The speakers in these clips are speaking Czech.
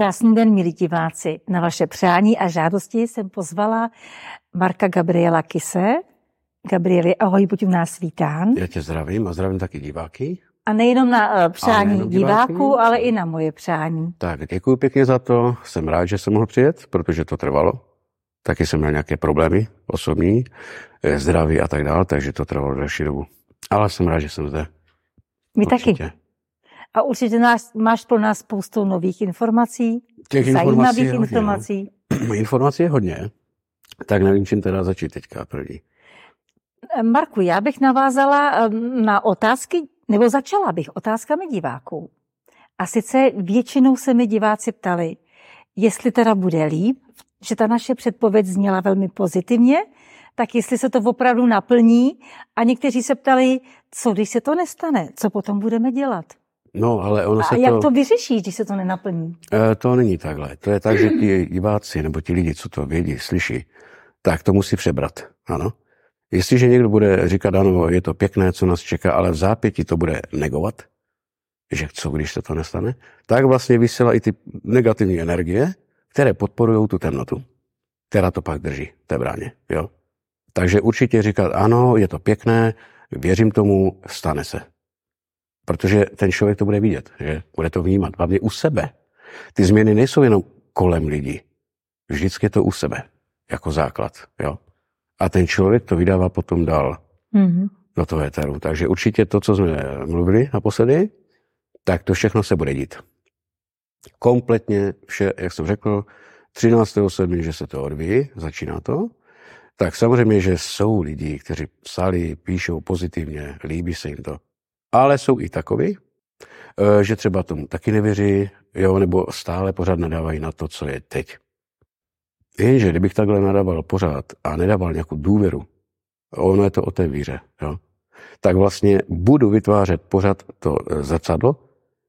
Krásný den, milí diváci. Na vaše přání a žádosti jsem pozvala Marka Gabriela Kise. Gabrieli, ahoj, buď u nás vítán. Já tě zdravím a zdravím taky diváky. A nejenom na uh, přání nejenom diváků, ale i na moje přání. Tak, děkuji pěkně za to. Jsem rád, že jsem mohl přijet, protože to trvalo. Taky jsem měl nějaké problémy osobní, eh, zdraví a tak dále, takže to trvalo delší dobu. Ale jsem rád, že jsem zde. My Určitě. taky. A určitě nás, máš pro nás spoustu nových informací, Těch zajímavých informací. informací. Hodně, informací je hodně, tak nevím, čím teda začít teďka první. Marku, já bych navázala na otázky, nebo začala bych otázkami diváků. A sice většinou se mi diváci ptali, jestli teda bude líp, že ta naše předpověď zněla velmi pozitivně, tak jestli se to opravdu naplní. A někteří se ptali, co když se to nestane, co potom budeme dělat. No, ale ono a se jak to... to vyřešíš, když se to nenaplní? E, to není takhle. To je tak, že ti diváci nebo ti lidi, co to vědí, slyší, tak to musí přebrat. Ano. Jestliže někdo bude říkat, ano, je to pěkné, co nás čeká, ale v zápěti to bude negovat, že co, když se to nestane, tak vlastně vysílá i ty negativní energie, které podporují tu temnotu, která to pak drží v té bráně. Jo? Takže určitě říkat, ano, je to pěkné, věřím tomu, stane se. Protože ten člověk to bude vidět, že bude to vnímat, hlavně u sebe. Ty změny nejsou jenom kolem lidí. Vždycky je to u sebe, jako základ. Jo? A ten člověk to vydává potom dál mm-hmm. do toho éteru. Takže určitě to, co jsme mluvili naposledy, tak to všechno se bude dít. Kompletně vše, jak jsem řekl, 13.7., že se to odvíjí, začíná to. Tak samozřejmě, že jsou lidi, kteří psali, píšou pozitivně, líbí se jim to. Ale jsou i takoví, eh, že třeba tomu taky nevěří, jo, nebo stále pořád nadávají na to, co je teď. Jenže kdybych takhle nadával pořád a nedával nějakou důvěru, ono je to o té víře, jo, tak vlastně budu vytvářet pořád to eh, zrcadlo,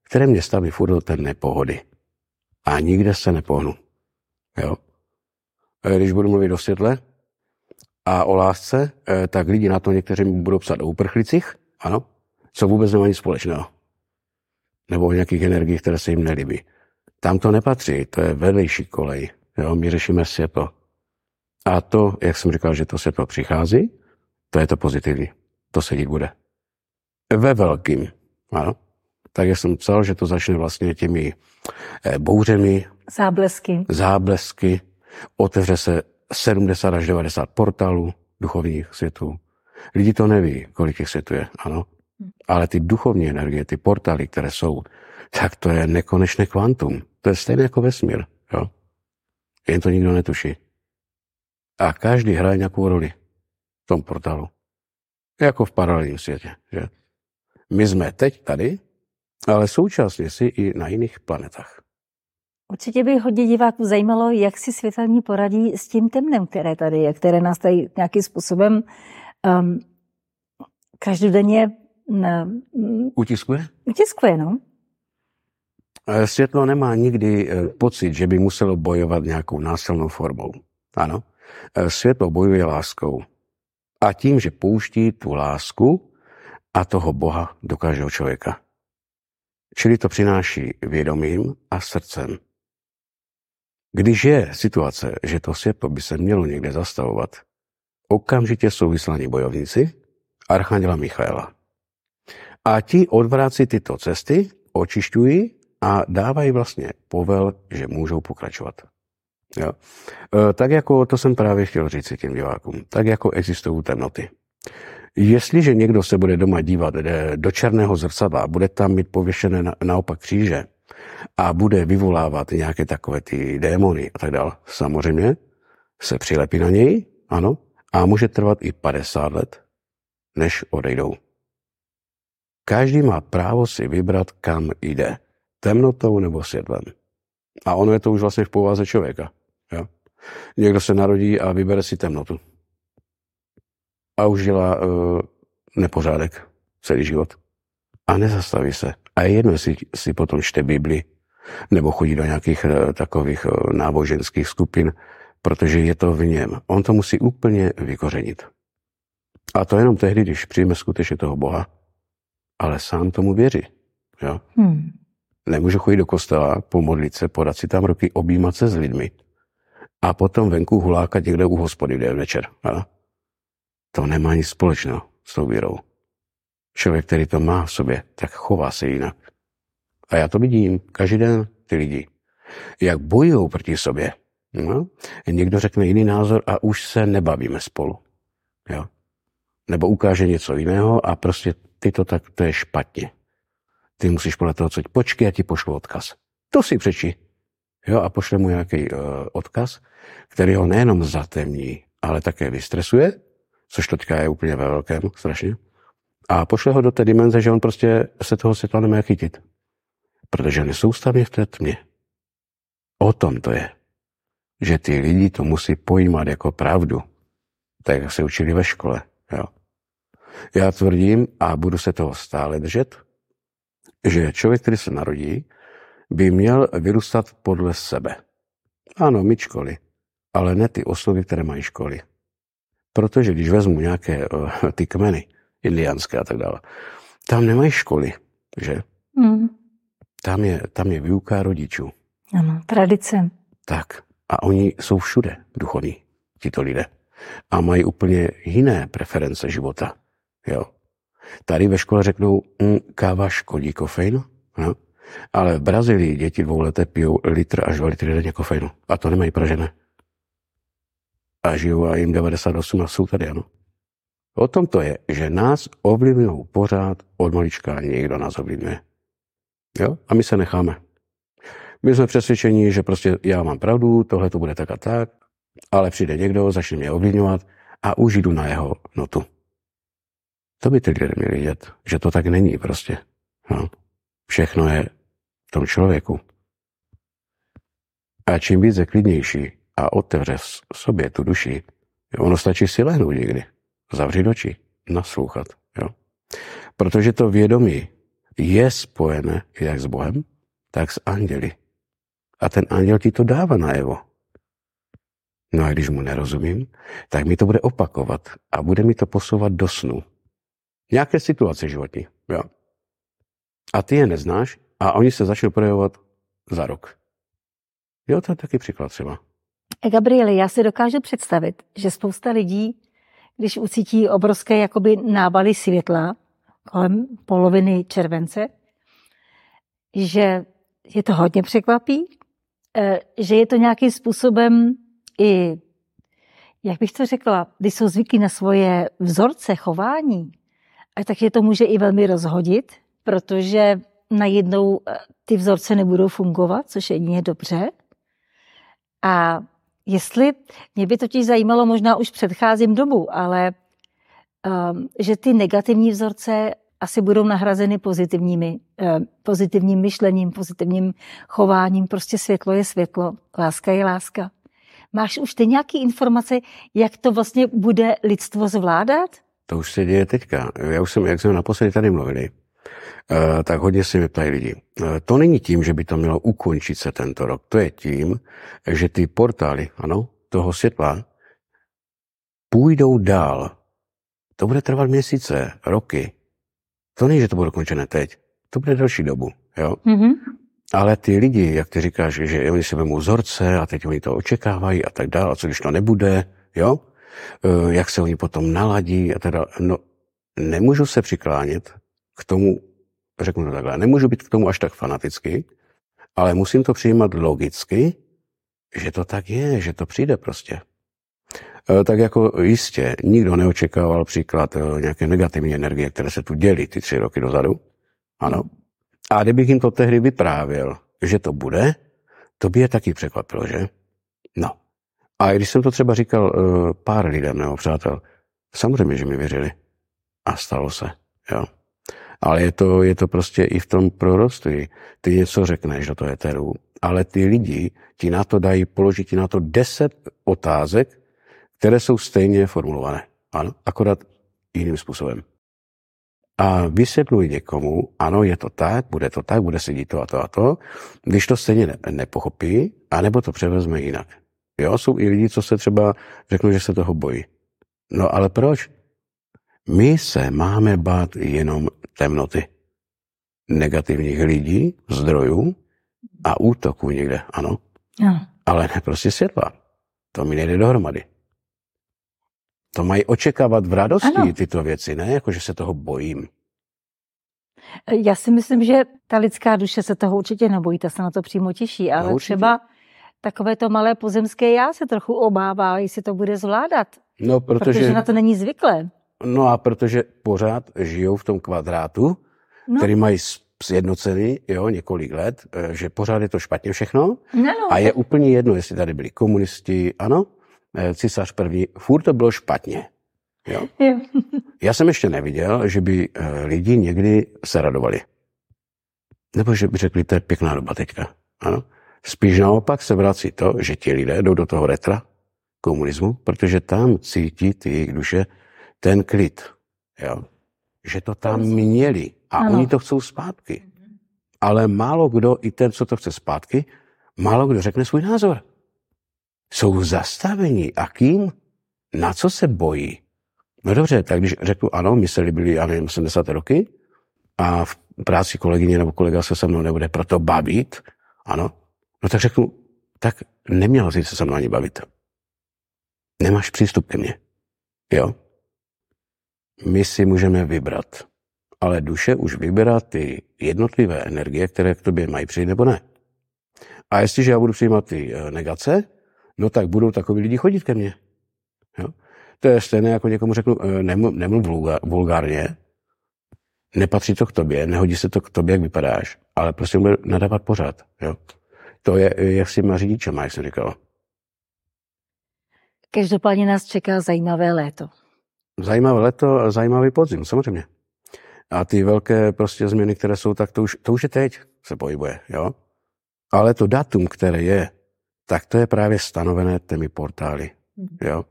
které mě staví furt do té nepohody. A nikde se nepohnu. Jo. Eh, když budu mluvit o světle a o lásce, tak lidi na to někteří budou psat o uprchlicích, ano, co vůbec nemá nic společného. Nebo o nějakých energiích, které se jim nelíbí. Tam to nepatří, to je vedlejší kolej. Jo, my řešíme světlo. A to, jak jsem říkal, že to světlo přichází, to je to pozitivní. To se dít bude. Ve velkým, ano. Tak jak jsem psal, že to začne vlastně těmi eh, bouřemi. Záblesky. Záblesky. Otevře se 70 až 90 portálů duchovních světů. Lidi to neví, kolik těch světů je, ano. Ale ty duchovní energie, ty portály, které jsou, tak to je nekonečné kvantum. To je stejné jako vesmír. Jo? Jen to nikdo netuší. A každý hraje nějakou roli v tom portálu. Jako v paralelním světě. Že? My jsme teď tady, ale současně si i na jiných planetách. Určitě by hodně diváků zajímalo, jak si světelní poradí s tím temnem, které tady je, které nás tady nějakým způsobem um, každodenně Utiskuje? Utiskuje, no. Světlo nemá nikdy eh, pocit, že by muselo bojovat nějakou násilnou formou. Ano. Eh, světlo bojuje láskou. A tím, že pouští tu lásku a toho Boha do každého člověka. Čili to přináší vědomím a srdcem. Když je situace, že to světlo by se mělo někde zastavovat, okamžitě jsou vyslaní bojovníci Archanděla Michaela. A ti odvrácí tyto cesty, očišťují a dávají vlastně povel, že můžou pokračovat. Jo. E, tak jako, to jsem právě chtěl říct těm divákům, tak jako existují temnoty. Jestliže někdo se bude doma dívat do černého zrcadla, bude tam mít pověšené na, naopak kříže a bude vyvolávat nějaké takové ty démony a tak dále, samozřejmě se přilepí na něj, ano, a může trvat i 50 let, než odejdou. Každý má právo si vybrat, kam jde. Temnotou nebo světlem. A ono je to už vlastně v povaze člověka. Jo? Někdo se narodí a vybere si temnotu. A už dělá uh, nepořádek celý život. A nezastaví se. A je jedno, jestli si potom čte Bibli, nebo chodí do nějakých uh, takových uh, náboženských skupin, protože je to v něm. On to musí úplně vykořenit. A to jenom tehdy, když přijme skutečně toho Boha, ale sám tomu věří. Jo? Hmm. Nemůžu chodit do kostela, pomodlit se, podat si tam roky, objímat se s lidmi a potom venku hulákat někde u hospody v večer. Ano? To nemá nic společného s tou vírou. Člověk, který to má v sobě, tak chová se jinak. A já to vidím každý den ty lidi. Jak bojují proti sobě. No? Někdo řekne jiný názor a už se nebavíme spolu. Jo? Nebo ukáže něco jiného a prostě ty to tak, to je špatně. Ty musíš podle toho, co ti počkej, já ti pošlu odkaz. To si přeči. Jo, a pošle mu nějaký uh, odkaz, který ho nejenom zatemní, ale také vystresuje, což teďka je úplně ve velkém, strašně. A pošle ho do té dimenze, že on prostě se toho světla nemá chytit. Protože on je soustavně v té tmě. O tom to je. Že ty lidi to musí pojímat jako pravdu. Tak, jak se učili ve škole. Jo. Já tvrdím, a budu se toho stále držet, že člověk, který se narodí, by měl vyrůstat podle sebe. Ano, mít školy, ale ne ty osnovy, které mají školy. Protože když vezmu nějaké uh, ty kmeny, indiánské a tak dále, tam nemají školy, že? Mm. Tam, je, tam je výuka rodičů. Ano, tradice. Tak. A oni jsou všude duchovní, tito lidé. A mají úplně jiné preference života. Jo. Tady ve škole řeknou, mm, káva škodí kofein, no? ale v Brazílii děti dvouleté pijou litr až dva litry denně kofeinu. A to nemají pražené. A žijou a jim 98 a jsou tady, ano. O tom to je, že nás ovlivňují pořád od malička, někdo nás ovlivňuje. Jo? A my se necháme. My jsme přesvědčeni, že prostě já mám pravdu, tohle to bude tak a tak, ale přijde někdo, začne mě ovlivňovat a už jdu na jeho notu. To by ty lidé měli vidět, že to tak není prostě. No. Všechno je v tom člověku. A čím víc je klidnější a otevře v sobě tu duši, ono stačí si lehnout někdy, zavřít oči, naslouchat. Jo? Protože to vědomí je spojené jak s Bohem, tak s anděli. A ten anděl ti to dává najevo. No a když mu nerozumím, tak mi to bude opakovat a bude mi to posouvat do snu. Nějaké situace životní. Jo. A ty je neznáš a oni se začnou projevovat za rok. Jo, to je taky příklad třeba. Gabrieli, já si dokážu představit, že spousta lidí, když ucítí obrovské jakoby nábaly světla kolem poloviny července, že je to hodně překvapí, eh, že je to nějakým způsobem i, jak bych to řekla, když jsou zvyklí na svoje vzorce chování, a tak je to může i velmi rozhodit, protože najednou eh, ty vzorce nebudou fungovat, což je jině dobře. A jestli, mě by totiž zajímalo, možná už předcházím dobu, ale um, že ty negativní vzorce asi budou nahrazeny pozitivními, uh, pozitivním myšlením, pozitivním chováním. Prostě světlo je světlo, láska je láska. Máš už ty nějaké informace, jak to vlastně bude lidstvo zvládat? To už se děje teďka. Já už jsem, jak jsme naposledy tady mluvili, eh, tak hodně si mě ptají lidi. Eh, to není tím, že by to mělo ukončit se tento rok. To je tím, že ty portály, ano, toho světla, půjdou dál. To bude trvat měsíce, roky. To není, že to bude dokončené teď. To bude delší dobu. Jo? Mm-hmm. Ale ty lidi, jak ty říkáš, že oni si vezmou vzorce a teď oni to očekávají a tak dále, a co když to nebude, jo? Eh, jak se oni potom naladí a teda, no, nemůžu se přiklánět k tomu, řeknu to takhle, nemůžu být k tomu až tak fanaticky, ale musím to přijímat logicky, že to tak je, že to přijde prostě. Eh, tak jako jistě, nikdo neočekával příklad eh, nějaké negativní energie, které se tu dělí ty tři roky dozadu. Ano. A kdybych jim to tehdy vyprávěl, že to bude, to by je taky překvapilo, že? No. A když jsem to třeba říkal uh, pár lidem nebo přátel, samozřejmě, že mi věřili. A stalo se. Jo. Ale je to, je to prostě i v tom proroctví. Ty něco řekneš do toho eteru, ale ty lidi ti na to dají, položit ti na to deset otázek, které jsou stejně formulované. Ano, akorát jiným způsobem. A vysvětluji někomu, ano, je to tak, bude to tak, bude se dít to a to a to, když to stejně ne, nepochopí, anebo to převezme jinak. Jo, jsou i lidi, co se třeba řeknou, že se toho bojí. No ale proč? My se máme bát jenom temnoty. negativních lidí, zdrojů a útoků někde, ano. No. Ale ne prostě světla. To mi nejde dohromady. To mají očekávat v radosti Ano. tyto věci, ne jako, že se toho bojím. Já si myslím, že ta lidská duše se toho určitě nebojí, ta se na to přímo těší, ale No, určitě. třeba takové to malé pozemské já se trochu obává, jestli to bude zvládat, No, protože, protože, na to není zvyklé. no a protože pořád žijou v tom kvadrátu, No, který mají sjednocený, jo, několik let, eh, že pořád je to špatně všechno no, no. a je úplně jedno, jestli tady byli komunisti, ano, eh, císař první, furt to bylo špatně. Jo? Jo. Já jsem ještě neviděl, že by eh, lidi někdy se radovali. Nebo že by řekli, to je pěkná doba teďka. Ano. Spíš naopak se vrací to, že ti lidé jdou do toho retra komunismu, protože tam cítí ty jejich duše ten klid. Jo? Že to tam měli a Ano. oni to chcou zpátky. Ale málo kdo, i ten, co to chce zpátky, málo kdo řekne svůj názor. Jsou zastaveni. A kým? Na co se bojí? No dobře, tak když řeknu ano, my se byli, já nevím, 70 roky a v práci kolegyně nebo kolega se se mnou nebude proto bavit, ano, no tak řeknu, tak neměl jsi se se mnou ani bavit. Nemáš přístup ke mně. Jo? My si můžeme vybrat. Ale duše už vybírá ty jednotlivé energie, které k tobě mají přijít nebo ne. A jestliže já budu přijímat ty eh, negace, no tak budou takoví lidi chodit ke mně. Jo? To je stejné, jako někomu řeknu, eh, nemluv, nemluv vulgárně, nepatří to k tobě, nehodí se to k tobě, jak vypadáš, ale prostě bude nadávat pořád. Jo? To je, jak s těma řidičema, jak jsem říkal. Každopádně nás čeká zajímavé léto. Zajímavé leto a zajímavý podzim, samozřejmě. A ty velké prostě změny, které jsou, tak to už, to už je teď, se pohybuje, jo. Ale to datum, které je, tak to je právě stanovené těmi portály, jo.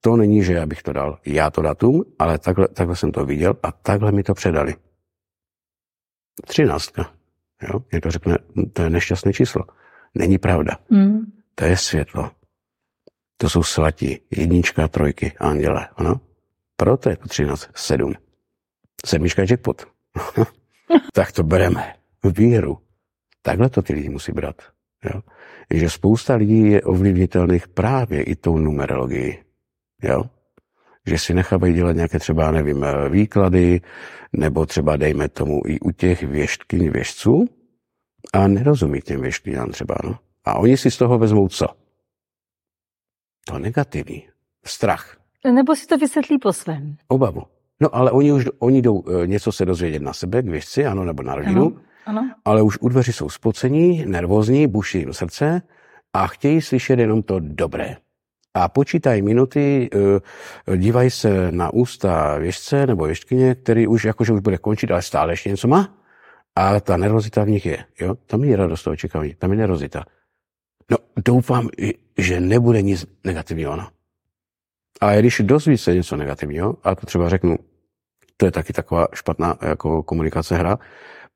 To není, že já bych to dal já to datum, ale takhle, takhle jsem to viděl a takhle mi to předali. Třináctka, jo. Někdo řekne, "Hm, to je nešťastné číslo. Není pravda. Mm. To je světlo. To jsou svatí. Jednička, trojky, anděle. Ano? Proto je to 13, 7. Sedmička je jackpot. tak to bereme. Víru. Takhle to ty lidi musí brát. Jo? Že spousta lidí je ovlivnitelných právě i tou numerologií. Jo? Že si nechávají dělat nějaké třeba, nevím, výklady, nebo třeba dejme tomu i u těch věštkyň věžců a nerozumí těm věštkyňám třeba. No? A oni si z toho vezmou co? To negativní. Strach. Nebo si to vysvětlí po svém. Obavu. No ale oni už oni jdou e, něco se dozvědět na sebe, k věžci, ano, nebo na rodinu, Ano. Ano. ale už u dveří jsou spocení, nervózní, buší jim srdce a chtějí slyšet jenom to dobré. A počítají minuty, e, dívají se na ústa věžce nebo věžkyně, který už jakože už bude končit, ale stále ještě něco má. A ta nervozita v nich je. Jo? Tam je radost toho očekávání, tam je nervozita. No, doufám, že nebude nic negativního. No. Ale když dozví se něco negativního, a to třeba řeknu, to je taky taková špatná jako komunikace hra,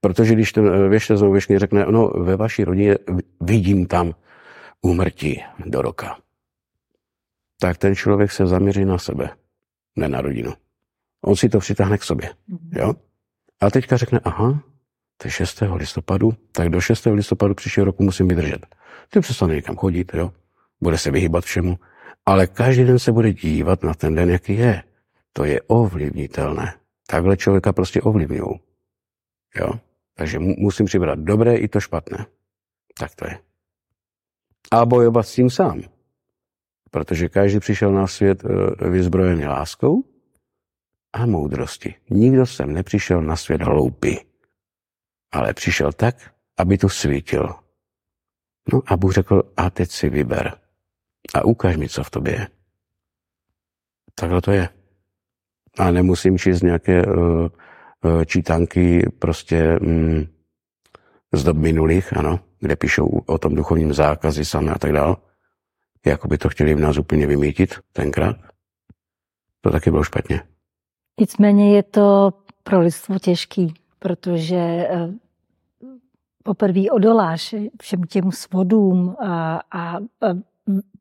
protože když ten eh, věštec znovu věštně řekne, no ve vaší rodině vidím tam úmrtí do roka, tak ten člověk se zaměří na sebe, ne na rodinu. On si to přitáhne k sobě. Jo? A teďka řekne, aha, to je 6. listopadu, tak do 6. listopadu příštího roku musím vydržet. Ty přestane někam chodit, jo? bude se vyhýbat všemu, ale každý den se bude dívat na ten den, jaký je. To je ovlivnitelné. Takhle člověka prostě ovlivňují. Jo? Takže mu- musím přibrat dobré i to špatné. Tak to je. A bojovat s tím sám. Protože každý přišel na svět eh, vyzbrojený láskou a moudrosti. Nikdo sem nepřišel na svět hloupý, ale přišel tak, aby tu svítil. No a Bůh řekl, a teď si vyber a ukáž mi, co v tobě je. Takhle to je. A nemusím číst nějaké uh, uh, čítanky prostě um, z dob minulých, ano, kde píšou o tom duchovním zákazi sami a tak dále. Jako by to chtěli v nás úplně vymítit tenkrát. To taky bylo špatně. Nicméně je to pro lidstvo těžký, protože eh, poprvé odoláš všem těm svodům a, a, a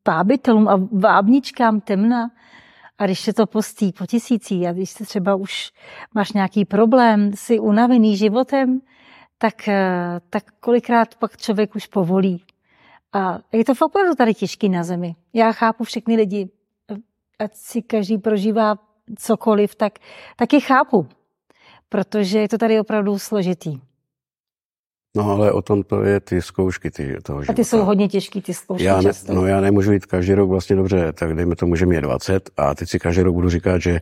vábitelům a vábničkám temna. A když se to postí po tisící a když se třeba už máš nějaký problém, jsi unavený životem, tak, eh, tak kolikrát pak člověk už povolí. A je to opravdu tady těžký na zemi. Já chápu všechny lidi, ať si každý prožívá cokoliv, tak, tak je chápu, protože je to tady opravdu složitý. No ale o tom to je ty zkoušky ty, toho života. A ty jsou hodně těžký, ty zkoušky já ne, často. No já nemůžu jít každý rok vlastně dobře, tak dejme tomu, že mi je 20 a teď si každý rok budu říkat, že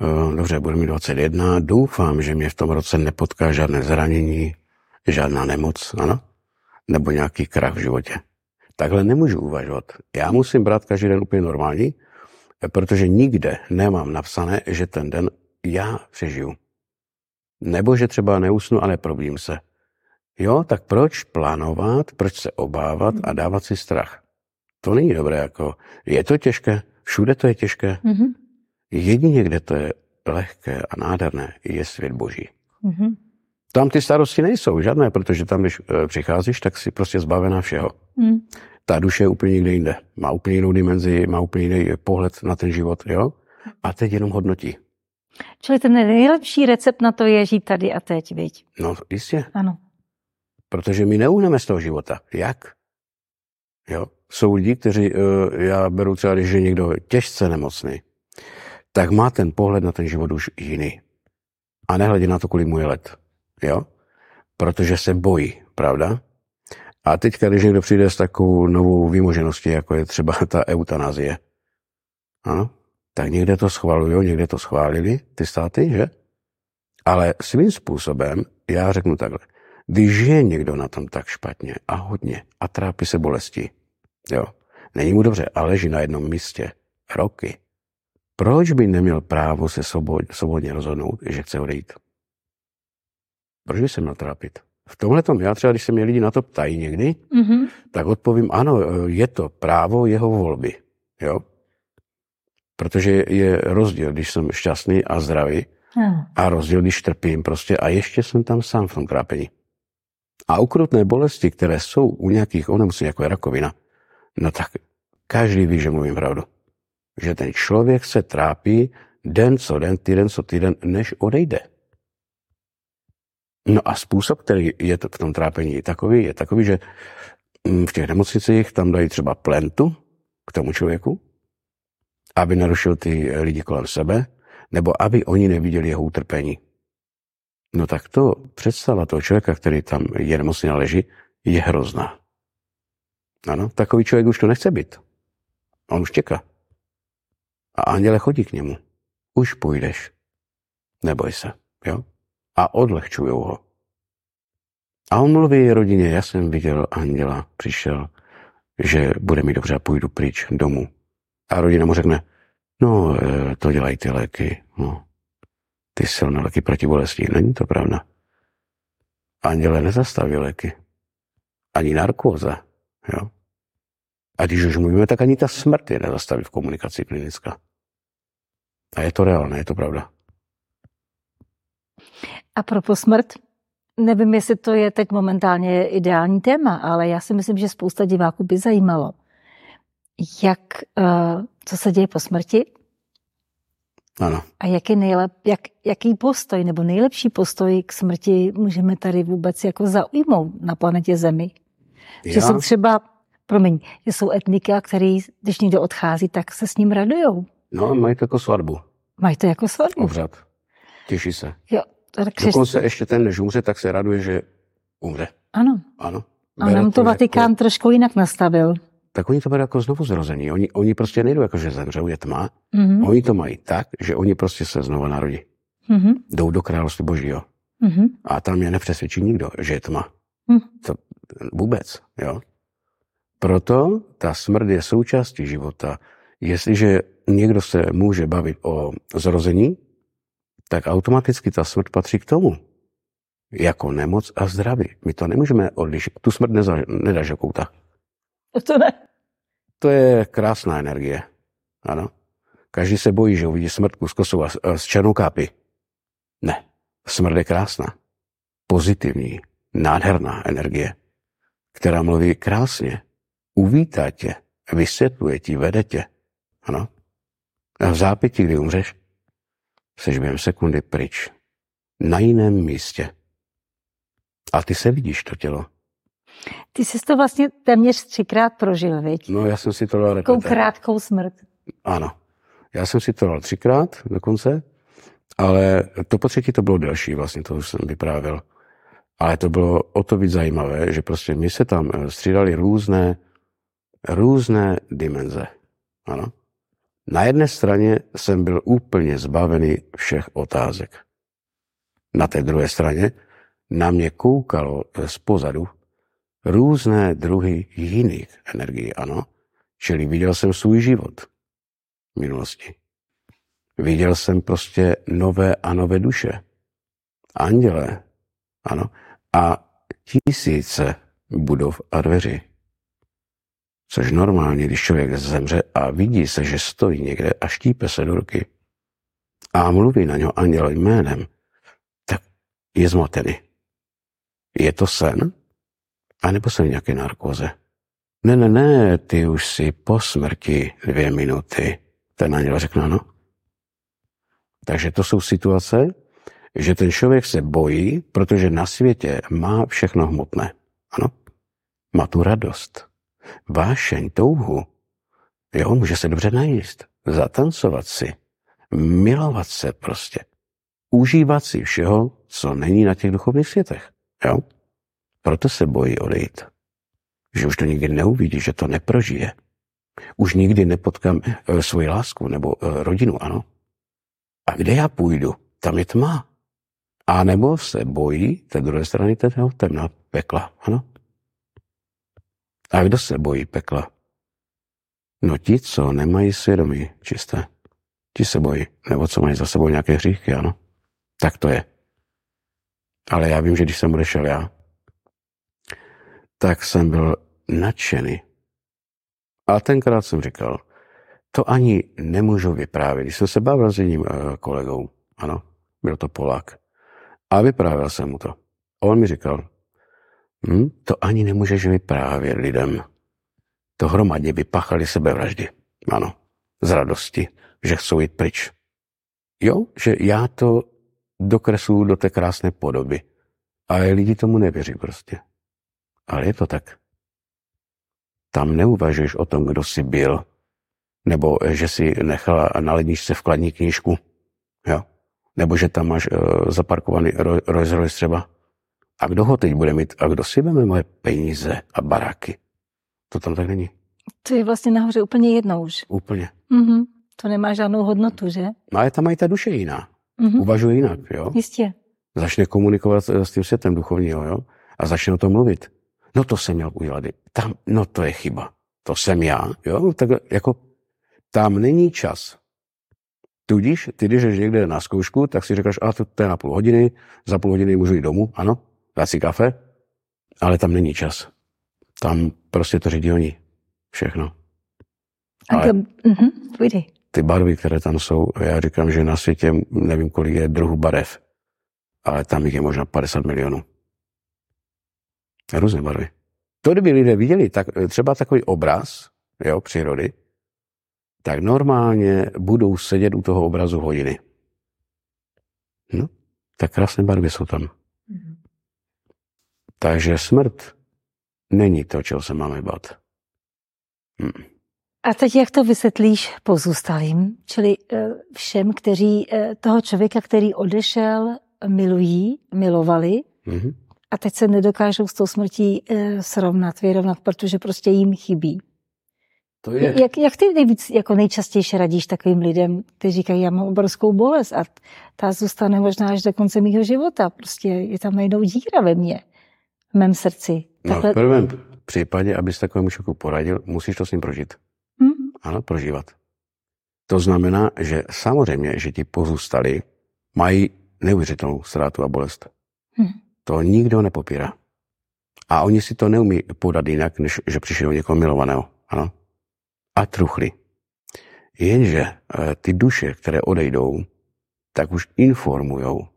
uh, dobře, budu mít 21, doufám, že mě v tom roce nepotká žádné zranění, žádná nemoc, ano? Nebo nějaký krach v životě. Takhle nemůžu uvažovat. Já musím brát každý den úplně normální, protože nikde nemám napsané, že ten den já přežiju. Nebo že třeba neusnu a neprobím se. Jo, tak proč plánovat, proč se obávat a dávat si strach? To není dobré. Jako, je to těžké, všude to je těžké. Mm-hmm. Jedině, kde to je lehké a nádherné, je svět boží. Mm-hmm. Tam ty starosti nejsou žádné, protože tam, když e, přicházíš, tak si prostě zbavená všeho. Mm. Ta duše je úplně někde jinde. Má úplně jinou dimenzi, má úplně jiný pohled na ten život, jo? A teď jenom hodnotí. Čili ten nejlepší recept na to je žít tady a teď, viď? No, jistě. Ano. Protože my neuhneme z toho života. Jak? Jo? Jsou lidi, kteří, eh, já beru třeba, když je někdo těžce nemocný, tak má ten pohled na ten život už jiný. A nehledě na to, kolik mu je let. Jo? Protože se bojí, pravda? A teď, když někdo přijde s takovou novou výmožeností, jako je třeba ta eutanazie, ano, tak někde to schvalují, někde to schválili, ty státy, že? Ale svým způsobem, já řeknu takhle, když je někdo na tom tak špatně a hodně a trápí se bolesti, jo, není mu dobře a leží na jednom místě roky, proč by neměl právo se svobodně rozhodnout, že chce odejít? Proč by se měl trápit? V tomhle tom já třeba, když se mě lidi na to ptají někdy, mm-hmm. tak odpovím, ano, je to právo jeho volby. Jo? Protože je rozdíl, když jsem šťastný a zdravý, Hmm. a rozdíl, když trpím prostě a ještě jsem tam sám v tom trápení. A ukrutné bolesti, které jsou u nějakých onemocnění, jako je rakovina, no tak každý ví, že mluvím pravdu. Že ten člověk se trápí den co den, týden co týden, než odejde. No a způsob, který je v tom trápení takový, je takový, že v těch nemocnicích tam dají třeba plentu k tomu člověku, aby narušil ty lidi kolem sebe, nebo aby oni neviděli jeho utrpení. No tak to představa toho člověka, který tam je nemocný a leží, je hrozná. Ano, takový člověk už to nechce být. On už čeká. A anděle chodí k němu. Už půjdeš. Neboj se, jo? A odlehčují ho. A on mluví rodině, já jsem viděl anděla, přišel, že bude mi dobře a půjdu pryč domů. A rodina mu řekne, no, eh, to dělají ty léky, no. Ty silné léky proti bolesti. Není to pravda. Anděle nezastaví léky. Ani narkóza, jo. A když už mluvíme, tak ani ta smrt je nezastaví v komunikaci klinická. A je to reálné, je to pravda. A pro smrt, nevím, jestli to je teď momentálně ideální téma, ale já si myslím, že spousta diváků by zajímalo, jak, uh, co se děje po smrti Ano. a jaký, nejlep, jak, jaký postoj nebo nejlepší postoj k smrti můžeme tady vůbec jako zaujmout na planetě Zemi. Že Já, jsou třeba, promiň, že jsou etniky, který, když někdo odchází, tak se s ním radujou. no, mají to jako svatbu, Mají to jako svatbu. obřad. Těší se. Jo, tak. Dokonce ještě ten, než umře, tak se raduje, že umře. Ano. Ano. A nám to jako- Vatikán trošku jinak nastavil. Tak oni to berou jako znovu zrození. Oni, oni prostě nejdou jako, že zemřou, je tma. Mhm. Oni to mají tak, že oni prostě se znovu narodí. Mhm. Jdou do království božího. Mhm. A tam je nepřesvědčí nikdo, že je tma. Hm. To vůbec, jo. Proto ta smrt je součástí života. Jestliže někdo se může bavit o zrození, tak automaticky ta smrt patří k tomu. Jako nemoc a zdraví. My to nemůžeme odlišit. Tu smrt nedáš do kouta. To ne. To je krásná energie. Ano. Každý se bojí, že uvidí smrtku s kosou a s- a s černou kápy. Ne. Smrt je krásná. Pozitivní, nádherná energie, která mluví krásně. Uvítá tě, vysvětluje ti, vede tě. Ano. A v zápětí, kdy umřeš, seš během sekundy pryč. Na jiném místě. A ty se vidíš, to tělo. Ty jsi to vlastně téměř třikrát prožil, viď? No, já jsem si to dal Takovou krátkou smrt. Ano. Já jsem si to dal třikrát dokonce, ale to po třetí to bylo delší, vlastně to už jsem vyprávěl. Ale to bylo o to víc zajímavé, že prostě my se tam eh, střídali různé, různé dimenze. Ano. Na jedné straně jsem byl úplně zbavený všech otázek. Na té druhé straně na mě koukalo z pozadu různé druhy jiných energií, ano. Čili viděl jsem svůj život v minulosti. Viděl jsem prostě nové a nové duše. Anděle, ano. A tisíce budov a dveří. Což normálně, když člověk zemře a vidí se, že stojí někde a štípe se do ruky a mluví na něho anděl jménem, tak je zmatený. Je to sen? A nebo jsem nějaké narkoze? Ne, ne, ne, ty už si po smrti dvě minuty. Ten anděl řekne ano. Takže to jsou situace, že ten člověk se bojí, protože na světě má všechno hmotné. Ano? Má tu radost, vášeň, touhu. Jo, může se dobře najíst, zatancovat si, milovat se prostě. Užívat si všeho, co není na těch duchovních světech. Jo? Proto se bojí odejít. Že už to nikdy neuvidí, že to neprožije. Už nikdy nepotkám e, svoji lásku nebo e, rodinu, ano. A kde já půjdu? Tam je tma. A nebo se bojí té druhé strany toho temna pekla, ano. A kdo se bojí pekla? No ti, co nemají svědomí čisté. Ti se bojí, nebo co mají za sebou nějaké hříchy, ano. Tak to je. Ale já vím, že když jsem odešel já, tak jsem byl nadšený. A tenkrát jsem říkal, to ani nemůžu vyprávět. Když jsem se bavil s jedním uh, kolegou, ano, byl to Polák, a vyprávěl jsem mu to. On mi říkal, hm, to ani nemůžeš vyprávět lidem. To hromadně vypáchali sebevraždy. Ano, z radosti, že chcou jít pryč. Jo, že já to dokreslu do té krásné podoby. Ale lidi tomu nevěří prostě. Ale je to tak. Tam neuvažuješ o tom, kdo jsi byl, nebo že si nechal na ledničce vkladní knížku, jo? nebo že tam máš uh, zaparkovaný Rolls Royce třeba. A kdo ho teď bude mít? A kdo si veme moje peníze a baráky? To tam tak není. To je vlastně nahoře úplně jedno už. Úplně. Mm-hmm. To nemá žádnou hodnotu, že? No ale tam mají ta duše jiná. Mm-hmm. Uvažuje jinak, jo? Jistě. Začne komunikovat s tím světem duchovního, jo? A začne o tom mluvit. No to jsem měl udělat. Tam, no to je chyba. To jsem já, jo? Tak jako tam není čas. Tudíž, ty když jdeš někde na zkoušku, tak si říkáš, a to, to je na půl hodiny, za půl hodiny můžu jít domů, ano, dát si kafe, ale tam není čas. Tam prostě to řídí oni. Všechno. Ale uh-huh, ty barvy, které tam jsou, já říkám, že na světě nevím, kolik je druhů barev, ale tam jich je možná 50 milionů. Různé barvy. To, kdyby lidé viděli tak, třeba takový obraz jo, přírody, tak normálně budou sedět u toho obrazu hodiny. No, tak krásné barvy jsou tam. Mm-hmm. Takže smrt není to, čeho se máme bát. Hmm. A teď jak to vysvětlíš pozůstalým, čili eh, všem, kteří eh, toho člověka, který odešel, milují, milovali mm-hmm. A teď se nedokážou s tou smrtí eh, srovnat, vyrovnat, protože prostě jim chybí. To je... Jak, jak ty nejvíc, jako nejčastěji radíš takovým lidem, kteří říkají, já mám obrovskou bolest a ta zůstane možná až do konce mého života. Prostě je tam najednou díra ve mně, v mém srdci. Takhle... No, v prvém případě, abys takovému člověku poradil, musíš to s ním prožít. Hmm. Ano, prožívat. To znamená, že samozřejmě, že ti pozůstali mají neuvěřitelnou ztrátu a bolest. Hmm. To nikdo nepopírá. A oni si to neumí podat jinak, než že přišli o někoho milovaného. Ano a truchly. Jenže eh, ty duše, které odejdou, tak už informují,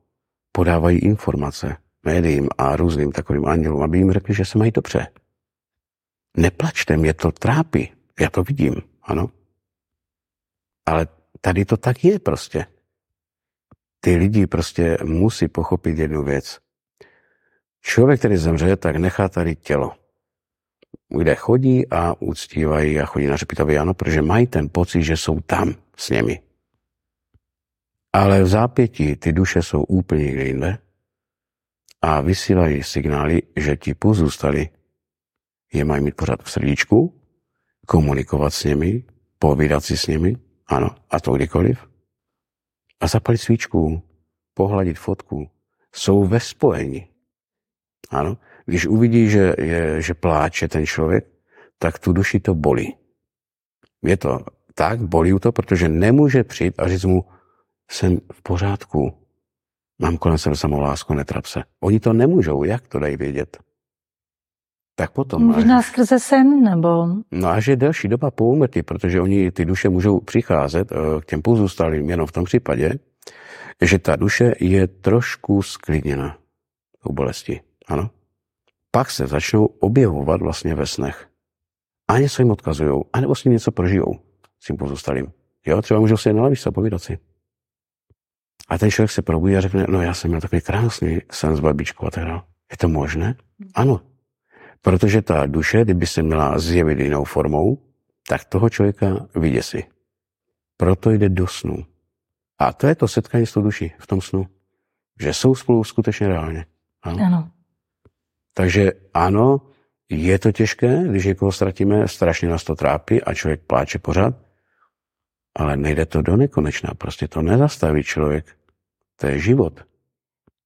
podávají informace médiím a různým takovým andělům, aby jim řekli, že se mají dobře. Neplačte, mě to trápí. Já to vidím, ano. Ale tady to tak je prostě. Ty lidi prostě musí pochopit jednu věc. Člověk, který zemře, tak nechá tady tělo. Kde chodí a uctívají a chodí na řepitově ano, protože mají ten pocit, že jsou tam s nimi. Ale v zápětí ty duše jsou úplně jinde a vysílají signály, že ti pozůstali je mají mít pořád v srdíčku, komunikovat s nimi, povídat si s nimi, ano, a to kdykoliv. A zapalit svíčku, pohladit fotku, jsou ve spojení. Ano, když uvidí, že, je, že pláče ten člověk, tak tu duši to bolí. Je to tak, bolí to, protože nemůže přijít a říct mu, jsem v pořádku, mám kolem sebe samou lásku, netrap se. Oni to nemůžou, jak to dají vědět? Tak potom. Možná až, skrze sen, nebo? No až je delší doba po úmrtí, protože oni, ty duše můžou přicházet eh, k těm pozůstalým jenom v tom případě, že ta duše je trošku sklidněna u bolesti. Ano. Pak se začnou objevovat vlastně ve snech. A něco jim odkazují, anebo s ním něco prožijou, s tím pozůstalým. Jo, třeba můžou si jen se povídat si. A ten člověk se probudí a řekne, no já jsem měl takový krásný sen s babičkou a tak dále. Je to možné? Ano. Protože ta duše, kdyby se měla zjevit jinou formou, tak toho člověka vyděsí. Proto jde do snu. A to je to setkání s tou duší v tom snu. Že jsou spolu skutečně reálně. Ano. ano. Takže ano, je to těžké, když někoho ztratíme, strašně nás to trápí a člověk pláče pořád, ale nejde to do nekonečna, prostě to nezastaví člověk. To je život.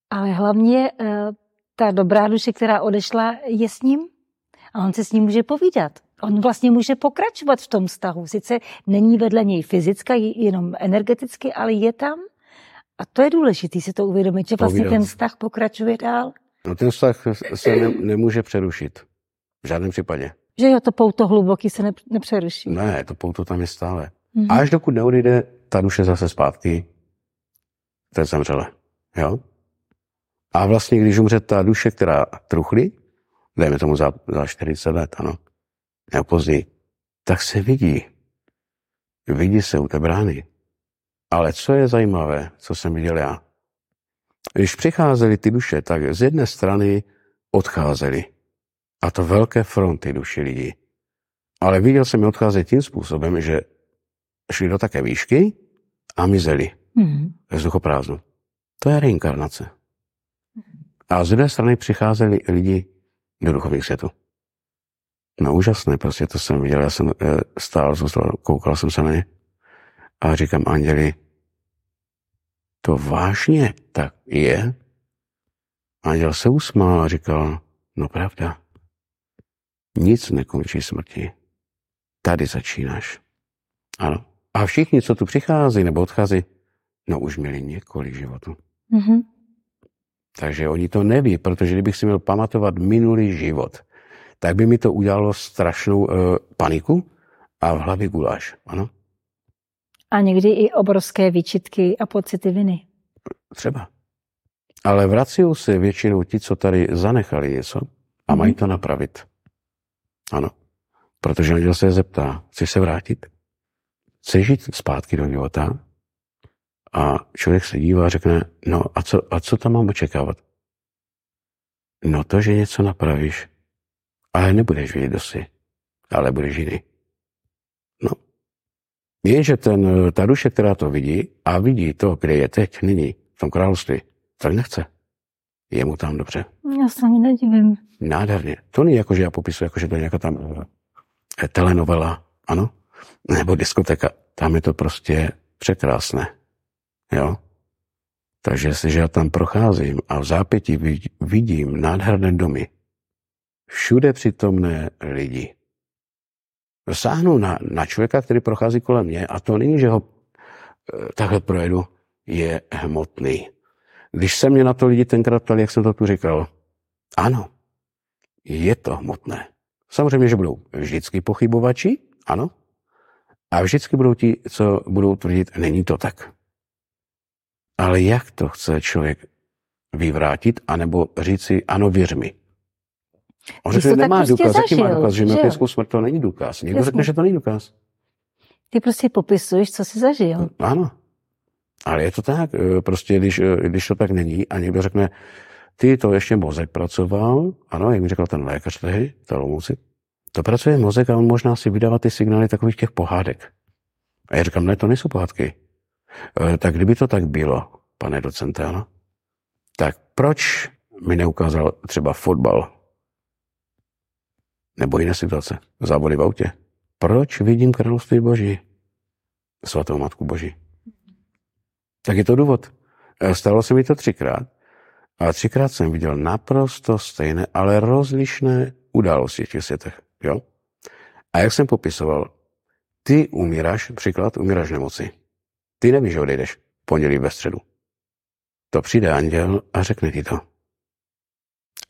Ale hlavně eh, ta dobrá duše, která odešla, je s ním a on se s ním může povídat. On vlastně může pokračovat v tom vztahu. Sice není vedle něj fyzická, jenom energeticky, ale je tam. A to je důležité si to uvědomit, že vlastně ten vztah pokračuje dál. No ten vztah se ne, nemůže přerušit. V žádném případě. Že jo, to pouto hluboký se ne, nepřeruší. Ne, to pouto tam je stále. Mm-hmm. Až dokud neodejde ta duše zase zpátky, to je zemřele. Jo? A vlastně, když umře ta duše, která truchlí, dejme tomu za, za 40 let, ano, nebo později, tak se vidí. Vidí se u té brány. Ale co je zajímavé, co jsem viděl já, když přicházely ty duše, tak z jedné strany odcházely. A to velké fronty duši lidí. Ale viděl jsem je odcházet tím způsobem, že šli do také výšky a mizeli. Mm. Vzduchoprázdnu. To je reinkarnace. A z druhé strany přicházeli lidi do duchovních světů. No úžasné, prostě to jsem viděl, já jsem eh, stál, zůstal, koukal jsem se na ně a říkám, anděli, to vážně tak je? Anděl se usmál a říkal, no pravda, nic nekončí smrti. Tady začínáš. Ano. A všichni, co tu přichází nebo odchází, no už měli několik životů. Mm-hmm. Takže oni to neví, protože kdybych si měl pamatovat minulý život, tak by mi to udělalo strašnou uh, paniku a v hlavě guláš. Ano? A někdy i obrovské výčitky a pocity viny. Třeba. Ale vrací se většinou ti, co tady zanechali něco a mají mhm. to napravit. Ano. Protože anděl se je zeptá, chceš se vrátit? Chceš žít zpátky do života? A člověk se dívá a řekne, no a co, a co tam mám očekávat? No to, že něco napravíš, ale nebudeš vědět, kdo jsi, ale budeš jiný. Jenže ten, ta duše, která to vidí a vidí to, kde je teď, nyní, v tom království, tak nechce. Je mu tam dobře. Já se ani nedivím. Nádherně. To není jako, že já popisuji, jako, že to je nějaká tam eh, telenovela, ano? Nebo diskoteka. Tam je to prostě překrásné. Jo? Takže jestliže já tam procházím a v zápětí vidím nádherné domy, všude přítomné lidi, sáhnu na, na člověka, který prochází kolem mě a to není, že ho e, takhle projedu, je hmotný. Když se mě na to lidi tenkrát ptali, jak jsem to tu říkal, ano, je to hmotné. Samozřejmě, že budou vždycky pochybovači, ano, a vždycky budou ti, co budou tvrdit, není to tak. Ale jak to chce člověk vyvrátit, anebo říci, ano, věř mi. On řekne, nemá prostě důkaz, zažil, jaký má důkaz, že mimickou smrt to není důkaz. Někdo Jasně. řekne, že to není důkaz. Ty prostě popisuješ, co jsi zažil. Ano. Ale je to tak, e, prostě když, e, když to tak není a někdo řekne, ty to ještě mozek pracoval, ano, jak mi řekl ten lékař tehdy, Talomouci, to pracuje mozek a on možná si vydává ty signály takových těch pohádek. A já říkám, ne, to nejsou pohádky. E, tak kdyby to tak bylo, pane docente, ano, tak proč mi neukázal třeba fotbal? Nebo jiné situace, závody v autě. Proč vidím království Boží? Svatou Matku Boží. Tak je to důvod. E, stalo se mi to třikrát. A třikrát jsem viděl naprosto stejné, ale rozlišné události v těch světech. Jo? A jak jsem popisoval, ty umíráš, příklad, umíráš nemoci. Ty nevíš, že odejdeš pondělí ve středu. To přijde anděl a řekne ti to.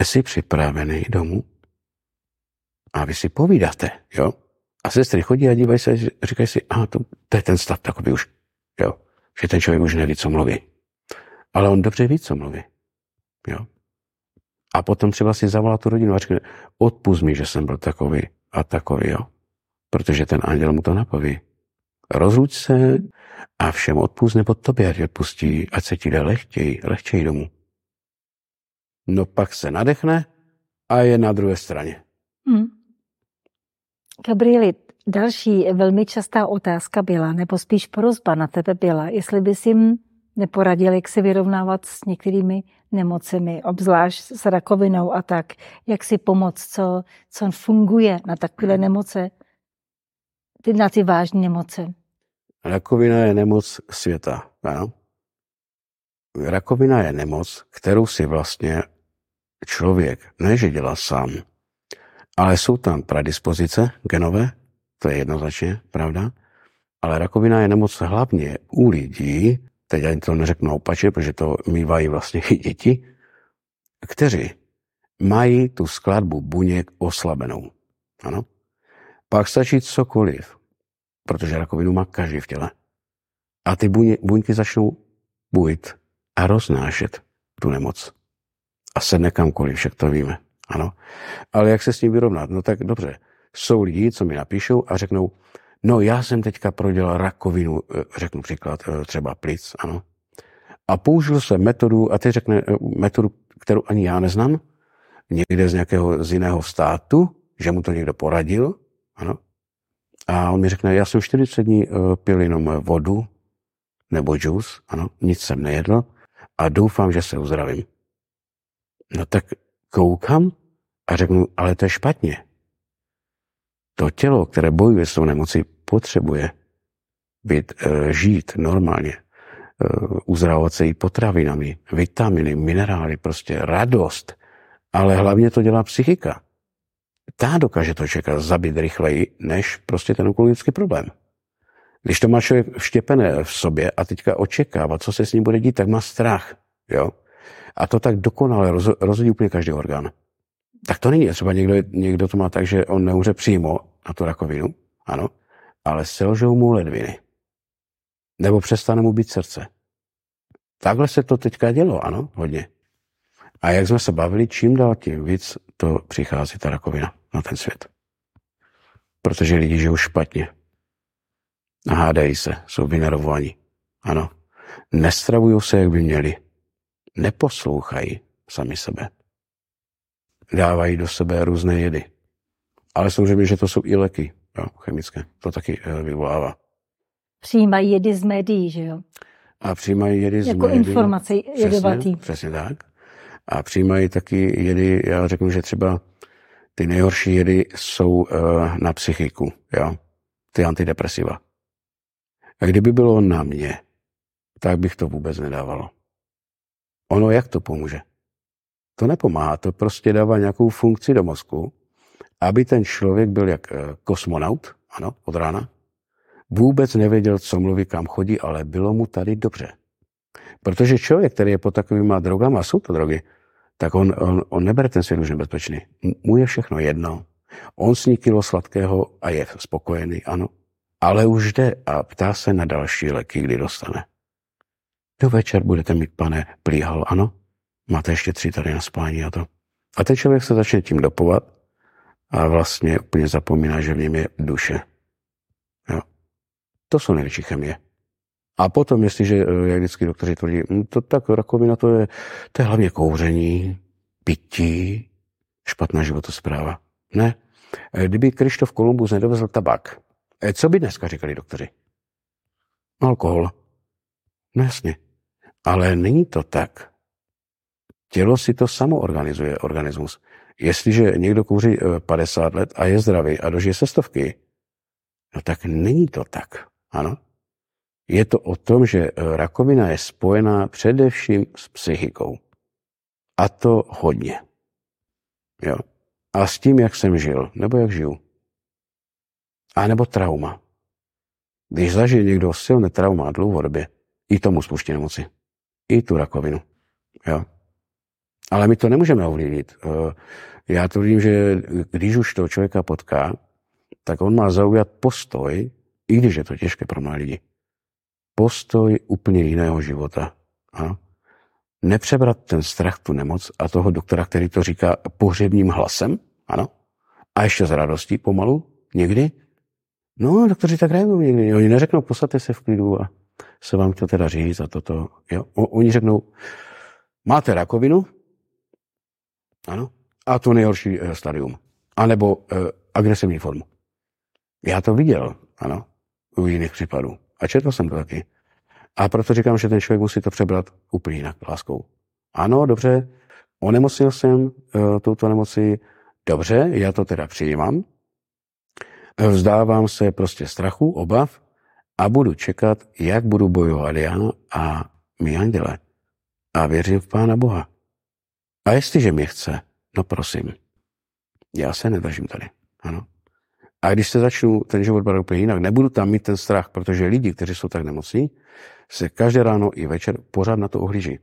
Jsi připravený domů? A vy si povídáte, jo? A sestry chodí a dívají se, říkají si, a to, to je ten stav takový už, jo? Že ten člověk už neví, co mluví. Ale on dobře ví, co mluví. Jo? A potom třeba si zavolá tu rodinu a řekne, odpust mi, že jsem byl takový a takový, jo? Protože ten anděl mu to napoví. Rozluč se a všem odpust nebo tobě, ať odpustí, ať se ti jde lehčej, lehčej domů. No pak se nadechne a je na druhé straně. Hmm. Gabrieli, další velmi častá otázka byla, nebo spíš prozba na tebe byla, jestli bys jim neporadil, jak se vyrovnávat s některými nemocemi, obzvlášť s rakovinou a tak, jak si pomoct, co, co funguje na takové nemoce, ty, na ty vážné nemoce. Rakovina je nemoc světa, ano? Rakovina je nemoc, kterou si vlastně člověk neže dělá sám, ale jsou tam predispozice genové, to je jednoznačně pravda, ale rakovina je nemoc hlavně u lidí, teď ani to neřeknu opačně, protože to mývají vlastně i děti, kteří mají tu skladbu buněk oslabenou. Ano? Pak stačí cokoliv, protože rakovinu má každý v těle. A ty buňky začnou bujit a roznášet tu nemoc. A sedne kamkoliv, však to víme. Ano. Ale jak se s tím vyrovnat? No tak dobře. Jsou lidi, co mi napíšou a řeknou, no já jsem teďka prodělal rakovinu, eh, řeknu příklad, eh, třeba plic, ano. A použil jsem metodu, a teď řekne eh, metodu, kterou ani já neznám, někde z nějakého z jiného státu, že mu to někdo poradil, ano. A on mi řekne, já jsem 40 dní pil jenom vodu nebo džus, ano, nic jsem nejedl a doufám, že se uzdravím. No tak koukám a řeknu, ale to je špatně. To tělo, které bojuje s tou nemocí, potřebuje být, e, žít normálně, e, uzdravovat se i potravinami, vitaminy, minerály, prostě radost. Ale hlavně to dělá psychika. Ta dokáže to čekat zabít rychleji, než prostě ten onkologický problém. Když to má člověk vštěpené v sobě a teďka očekává, co se s ním bude dít, tak má strach. Jo? A to tak dokonale rozhodí úplně každý orgán. Tak to není. Třeba někdo, někdo to má tak, že on neumře přímo na tu rakovinu, ano, ale selžou mu ledviny. Nebo přestane mu být srdce. Takhle se to teďka dělo, ano, hodně. A jak jsme se bavili, čím dál tím víc to přichází ta rakovina na ten svět. Protože lidi žijou špatně. A hádají se, jsou vynervovaní. Ano. Nestravují se, jak by měli neposlouchají sami sebe. Dávají do sebe různé jedy. Ale samozřejmě, že to jsou i léky jo, chemické. To taky eh, vyvolává. Přijímají jedy z médií, že jo? A přijímají jedy z jako médií. informace jedovatý. Přesně, přesně tak. A přijímají taky jedy, já řeknu, že třeba ty nejhorší jedy jsou uh, na psychiku, jo? ty antidepresiva. A kdyby bylo na mě, tak bych to vůbec nedávalo. Ono jak to pomůže? To nepomáhá, to prostě dává nějakou funkci do mozku, aby ten člověk byl jak eh, kosmonaut, ano, od rána, vůbec nevěděl, co mluví, kam chodí, ale bylo mu tady dobře. Protože člověk, který je pod takovýma drogama, a jsou to drogy, tak on, on, on nebere ten svět už nebezpečný. Mu je všechno jedno. On sní kilo sladkého a je spokojený, ano. Ale už jde a ptá se na další léky, kdy dostane. Do večer budete mít, pane, plíhal, ano? Máte ještě tři tady na spání a to. A ten člověk se začne tím dopovat a vlastně úplně zapomíná, že v něm je duše. Jo. To jsou největší chemie. A potom, jestliže, jak vždycky doktoři tvrdí, hm, to tak rakovina to je, to je hlavně kouření, pití, špatná životospráva. Ne. Kdyby Krištof Kolumbus nedovezl tabak, co by dneska říkali doktoři? Alkohol. No jasně. Ale není to tak. Tělo si to samo organizuje, organismus. Jestliže někdo kouří 50 eh, let a je zdravý a dožije se stovky, no tak není to tak. Ano? Je to o tom, že eh, rakovina je spojená především s psychikou. A to hodně. Jo. A s tím, jak jsem žil, nebo jak žiju. A nebo trauma. Když zažije někdo silné trauma dlouhodobě, i tomu spuští nemoci. I tu rakovinu. Jo. Ale my to nemůžeme ovlivnit. Eh, já to že když už toho člověka potká, tak on má zaujat postoj, i když je to těžké pro mladé lidi, postoj úplně jiného života. Ano? Nepřebrat ten strach, tu nemoc a toho doktora, který to říká pohřebním hlasem, ano? A ještě s radostí pomalu, někdy. No, doktoři tak reagují někdy. Oni neřeknou, posaďte se v klidu a se vám to teda říct a toto. Jo? Oni řeknou, máte rakovinu, ano, a to nejhorší eh, stadium. A nebo eh, agresivní formu. Já to viděl, ano, u jiných případů. A četl jsem to taky. A proto říkám, že ten člověk musí to přebrat úplně jinak, láskou. Ano, dobře, onemocnil jsem uh, touto nemoci, dobře, já to teda přijímám, vzdávám se prostě strachu, obav a budu čekat, jak budu bojovat já a mý anděle. A věřím v Pána Boha. A jestliže mě chce, no prosím, já se nedržím tady. Ano. A když se začnu ten život brát úplně jinak, nebudu tam mít ten strach, protože lidi, kteří jsou tak nemocní, se každé ráno i večer pořád na to ohlíží.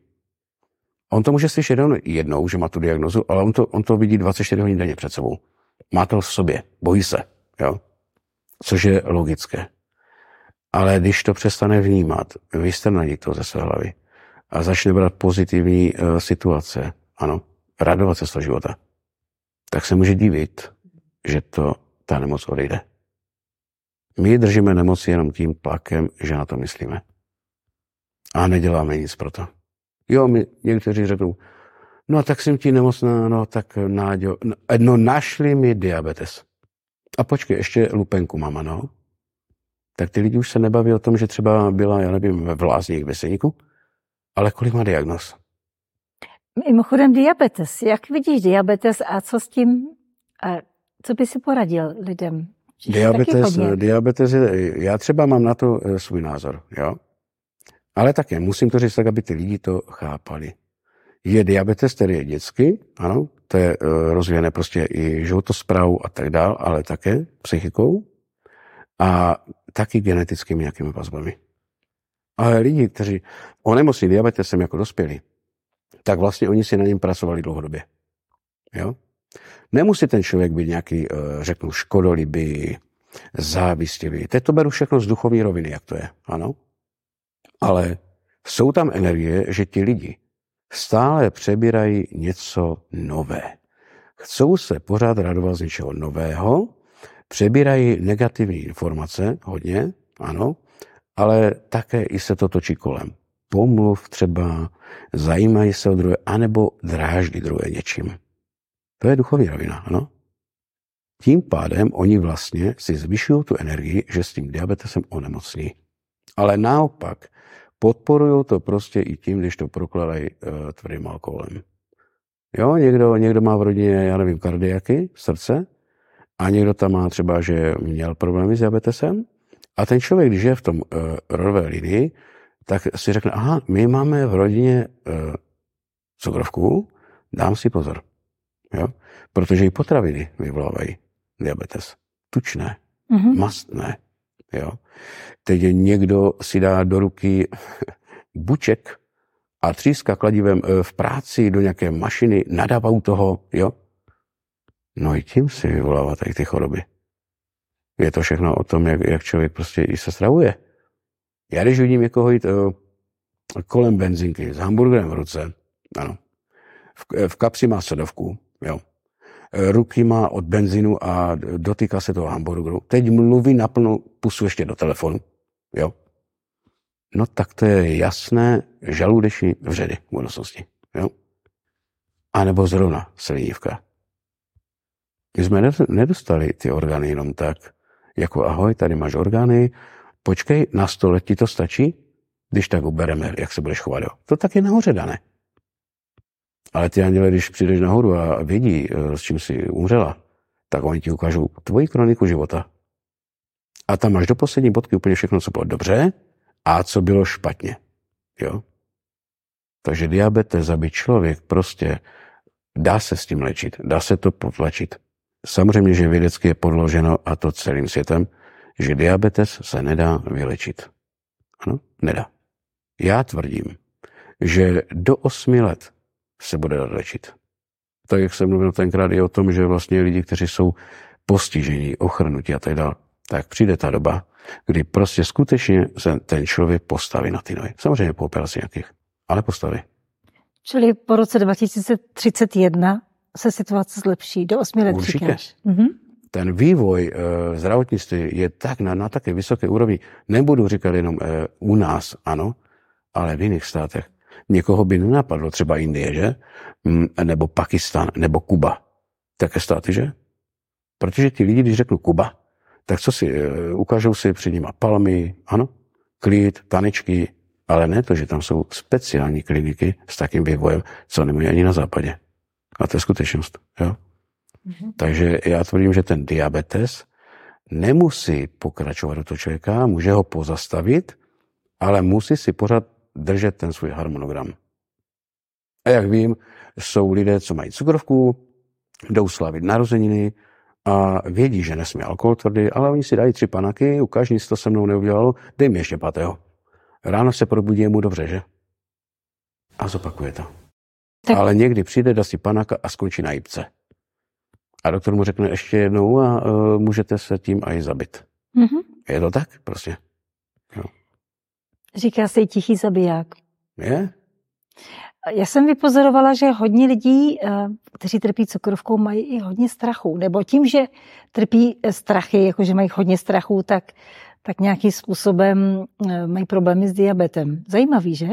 On to může slyšet jenom jednou, že má tu diagnozu, ale on to, on to vidí 24 hodin denně před sebou. Má to v sobě, bojí se, jo? což je logické. Ale když to přestane vnímat, vystrnadí to ze své hlavy a začne brát pozitivní uh, situace, ano, radovat se z toho života, tak se může divit, že to ta nemoc odejde. My držíme nemoci jenom tím tlakem, že na to myslíme. A neděláme nic pro to. Jo, my někteří řeknou, no tak jsem ti nemocná, no tak Náďo, no, no našli mi diabetes. A počkej, ještě lupenku mama, no. Tak ty lidi už se nebaví o tom, že třeba byla, já nevím, ve vlázních veseníku, ale kolik má diagnoz? Mimochodem diabetes. Jak vidíš diabetes a co s tím, a co by si poradil lidem? Diabetes, diabetes je, já třeba mám na to eh, svůj názor, jo. Ale také musím to říct tak, aby ty lidi to chápali. Je diabetes, který je dětský, ano, to je uh, rozvíjené prostě i životosprávou a tak dál, ale také psychikou a taky genetickými nějakými vazbami. Ale lidi, kteří onemocní diabetesem jako dospělí, tak vlastně oni si na něm pracovali dlouhodobě. Jo? Nemusí ten člověk být nějaký, eh, řeknu, škodolibý, závistivý. Teď to beru všechno z duchovní roviny, jak to je. Ano? Ale jsou tam energie, že ti lidi stále přebírají něco nové. Chcou se pořád radovat z něčeho nového, přebírají negativní informace, hodně, ano, ale také i se to točí kolem. Pomluv třeba, zajímají se o druhé, anebo dráždí druhé něčím. To je duchovní rovina, ano. Tím pádem oni vlastně si zvyšují tu energii, že s tím diabetesem onemocní. Ale naopak, podporují to prostě i tím, když to prokladají uh, tvrdým alkoholem. Jo, někdo, někdo má v rodině, já nevím, kardiaky, srdce, a někdo tam má třeba, že měl problémy s diabetesem. A ten člověk, když je v tom uh, rodové linii, tak si řekne, aha, my máme v rodině uh, cukrovku, dám si pozor. Jo? Protože i potraviny vyvolávají diabetes. Tučné, mm-hmm. mastné. Jo? Teď někdo si dá do ruky buček a tříska kladivem eh, v práci do nějaké mašiny, nadává u toho, jo? No i tím si vyvolává tady ty choroby. Je to všechno o tom, jak, jak člověk prostě i se stravuje. Já když vidím někoho jít uh, kolem benzinky s hamburgerem v ruce, ano, v, v kapsi má sodovku, jo, ruky má od benzínu a dotýká se toho hamburgeru. Teď mluví na plnou pusu ještě do telefonu. Jo? no tak to je jasné žaludeční vředy v budoucnosti. Jo? A nebo zrovna slinivka. My jsme nedostali ty orgány jenom tak, jako ahoj, tady máš orgány, počkej, na stole ti to stačí, když tak ubereme, jak se budeš chovat. To tak je nahoře dané. Ale ty anděle, když přijdeš nahoru a vědí, eh, s čím jsi umřela, tak oni ti ukážou tvoji kroniku života. A tam máš do poslední bodky úplně všechno, co bylo dobře a co bylo špatně. Jo? Takže diabetes, aby člověk prostě dá se s tím léčit, dá se to potlačit. Samozřejmě, že vědecky je podloženo, a to celým světem, že diabetes se nedá vylečit. Ano, nedá. Já tvrdím, že do 8 let se bude dát léčit. Tak, jak jsem mluvil tenkrát i o tom, že vlastně lidi, kteří jsou postižení, ochrnutí a tak dále, tak přijde ta doba, kdy prostě skutečně se ten člověk postaví na ty nohy. Samozřejmě po operaci nějakých, ale postaví. Čili po roce 2031 se situace zlepší do 8 let Určitě. Říkáš. Mhm. Ten vývoj e, zdravotnictví je tak na, na také vysoké úrovni. Nebudu říkat jenom e, u nás, ano, ale v jiných státech. Někoho by nenapadlo, třeba Indie, že? Mm, nebo Pakistan, nebo Kuba. Také státy, že? Protože ti lidi, když řeknu Kuba, tak co si, e, ukážou si před nima palmy, ano, klid, tanečky, ale ne to, že tam jsou speciální kliniky s takým vývojem, co nemají ani na západě. A to je skutečnost. Jo? Mm-hmm. Takže já tvrdím, že ten diabetes nemusí pokračovat do toho člověka, může ho pozastavit, ale musí si pořád držet ten svůj harmonogram. A jak vím, jsou lidé, co mají cukrovku, jdou slavit narozeniny a vědí, že nesmí alkohol tvrdý, ale oni si dají tři panaky, ukáž, nic to se mnou neudělalo, dej mi ještě pátého. Ráno se probudí mu dobře, že? A zopakuje to. Tak. Ale někdy přijde, dá si panaka a skončí na jípce. A doktor mu řekne ještě jednou a uh, můžete se tím i zabit. Mm-hmm. Je to tak prostě? Jo. Říká se i tichý zabiják. Je? Já jsem vypozorovala, že hodně lidí, eh, kteří trpí cukrovkou, mají i hodně strachu. Nebo tím, že trpí strachy, jakože mají hodně strachu, tak, tak nějakým způsobem mají problémy s diabetem. Zajímavý, že?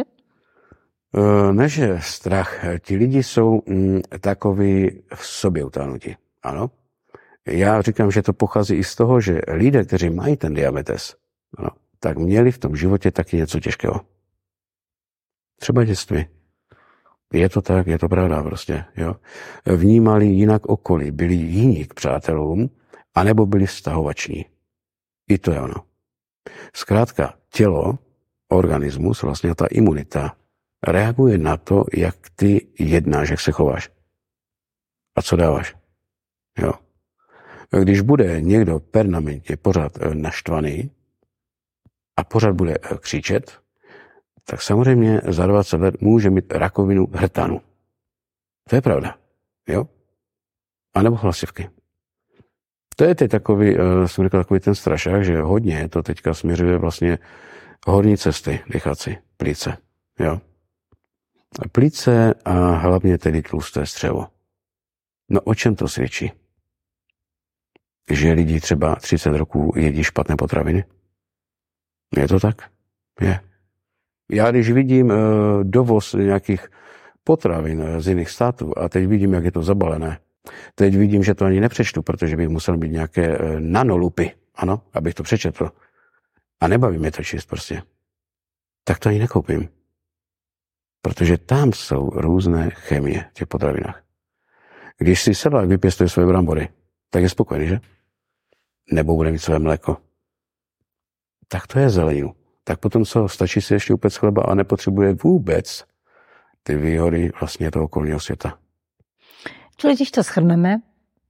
Ne, že strach. Ti lidi jsou mm, takový v sobě utánutí. Ano. Já říkám, že to pochází i z toho, že lidé, kteří mají ten diabetes, ano, tak měli v tom životě taky něco těžkého. Třeba dětství. Je to tak, je to pravda prostě. Jo. Vnímali jinak okolí, byli jiní k přátelům, anebo byli vztahovační. I to je ono. Zkrátka, tělo, organismus, vlastně ta imunita, reaguje na to, jak ty jednáš, jak se chováš. A co dáváš. Jo. Když bude někdo permanentně pořád eh, naštvaný a pořád bude eh, křičet, tak samozřejmě za 20 let může mít rakovinu hrtanu. To je pravda. Jo? A nebo hlasivky. To je teď takový, uh, jsem říkal, takový ten strašák, že hodně to teďka směřuje vlastně horní cesty, decháci, plíce. Jo? Plíce a hlavně tedy tlusté střevo. No o čem to svědčí? Že lidi třeba 30 roků jedí špatné potraviny? Je to tak? Je. Já když vidím uh, dovoz nějakých potravin eh, z jiných států a teď vidím, jak je to zabalené, teď vidím, že to ani nepřečtu, protože bych musel být nějaké uh, nanoloupy, ano, abych to přečetl. A nebaví mě to číst prostě. Tak to ani nekoupím. Protože tam jsou různé chemie v těch potravinách. Když si sedlák vypěstuje své brambory, tak je spokojený, že? Nebo bude mít své mléko. Tak to je zeleninu tak potom co, stačí si ještě upec chleba a nepotřebuje vůbec ty výhody vlastně toho okolního světa. Čili když to schrneme,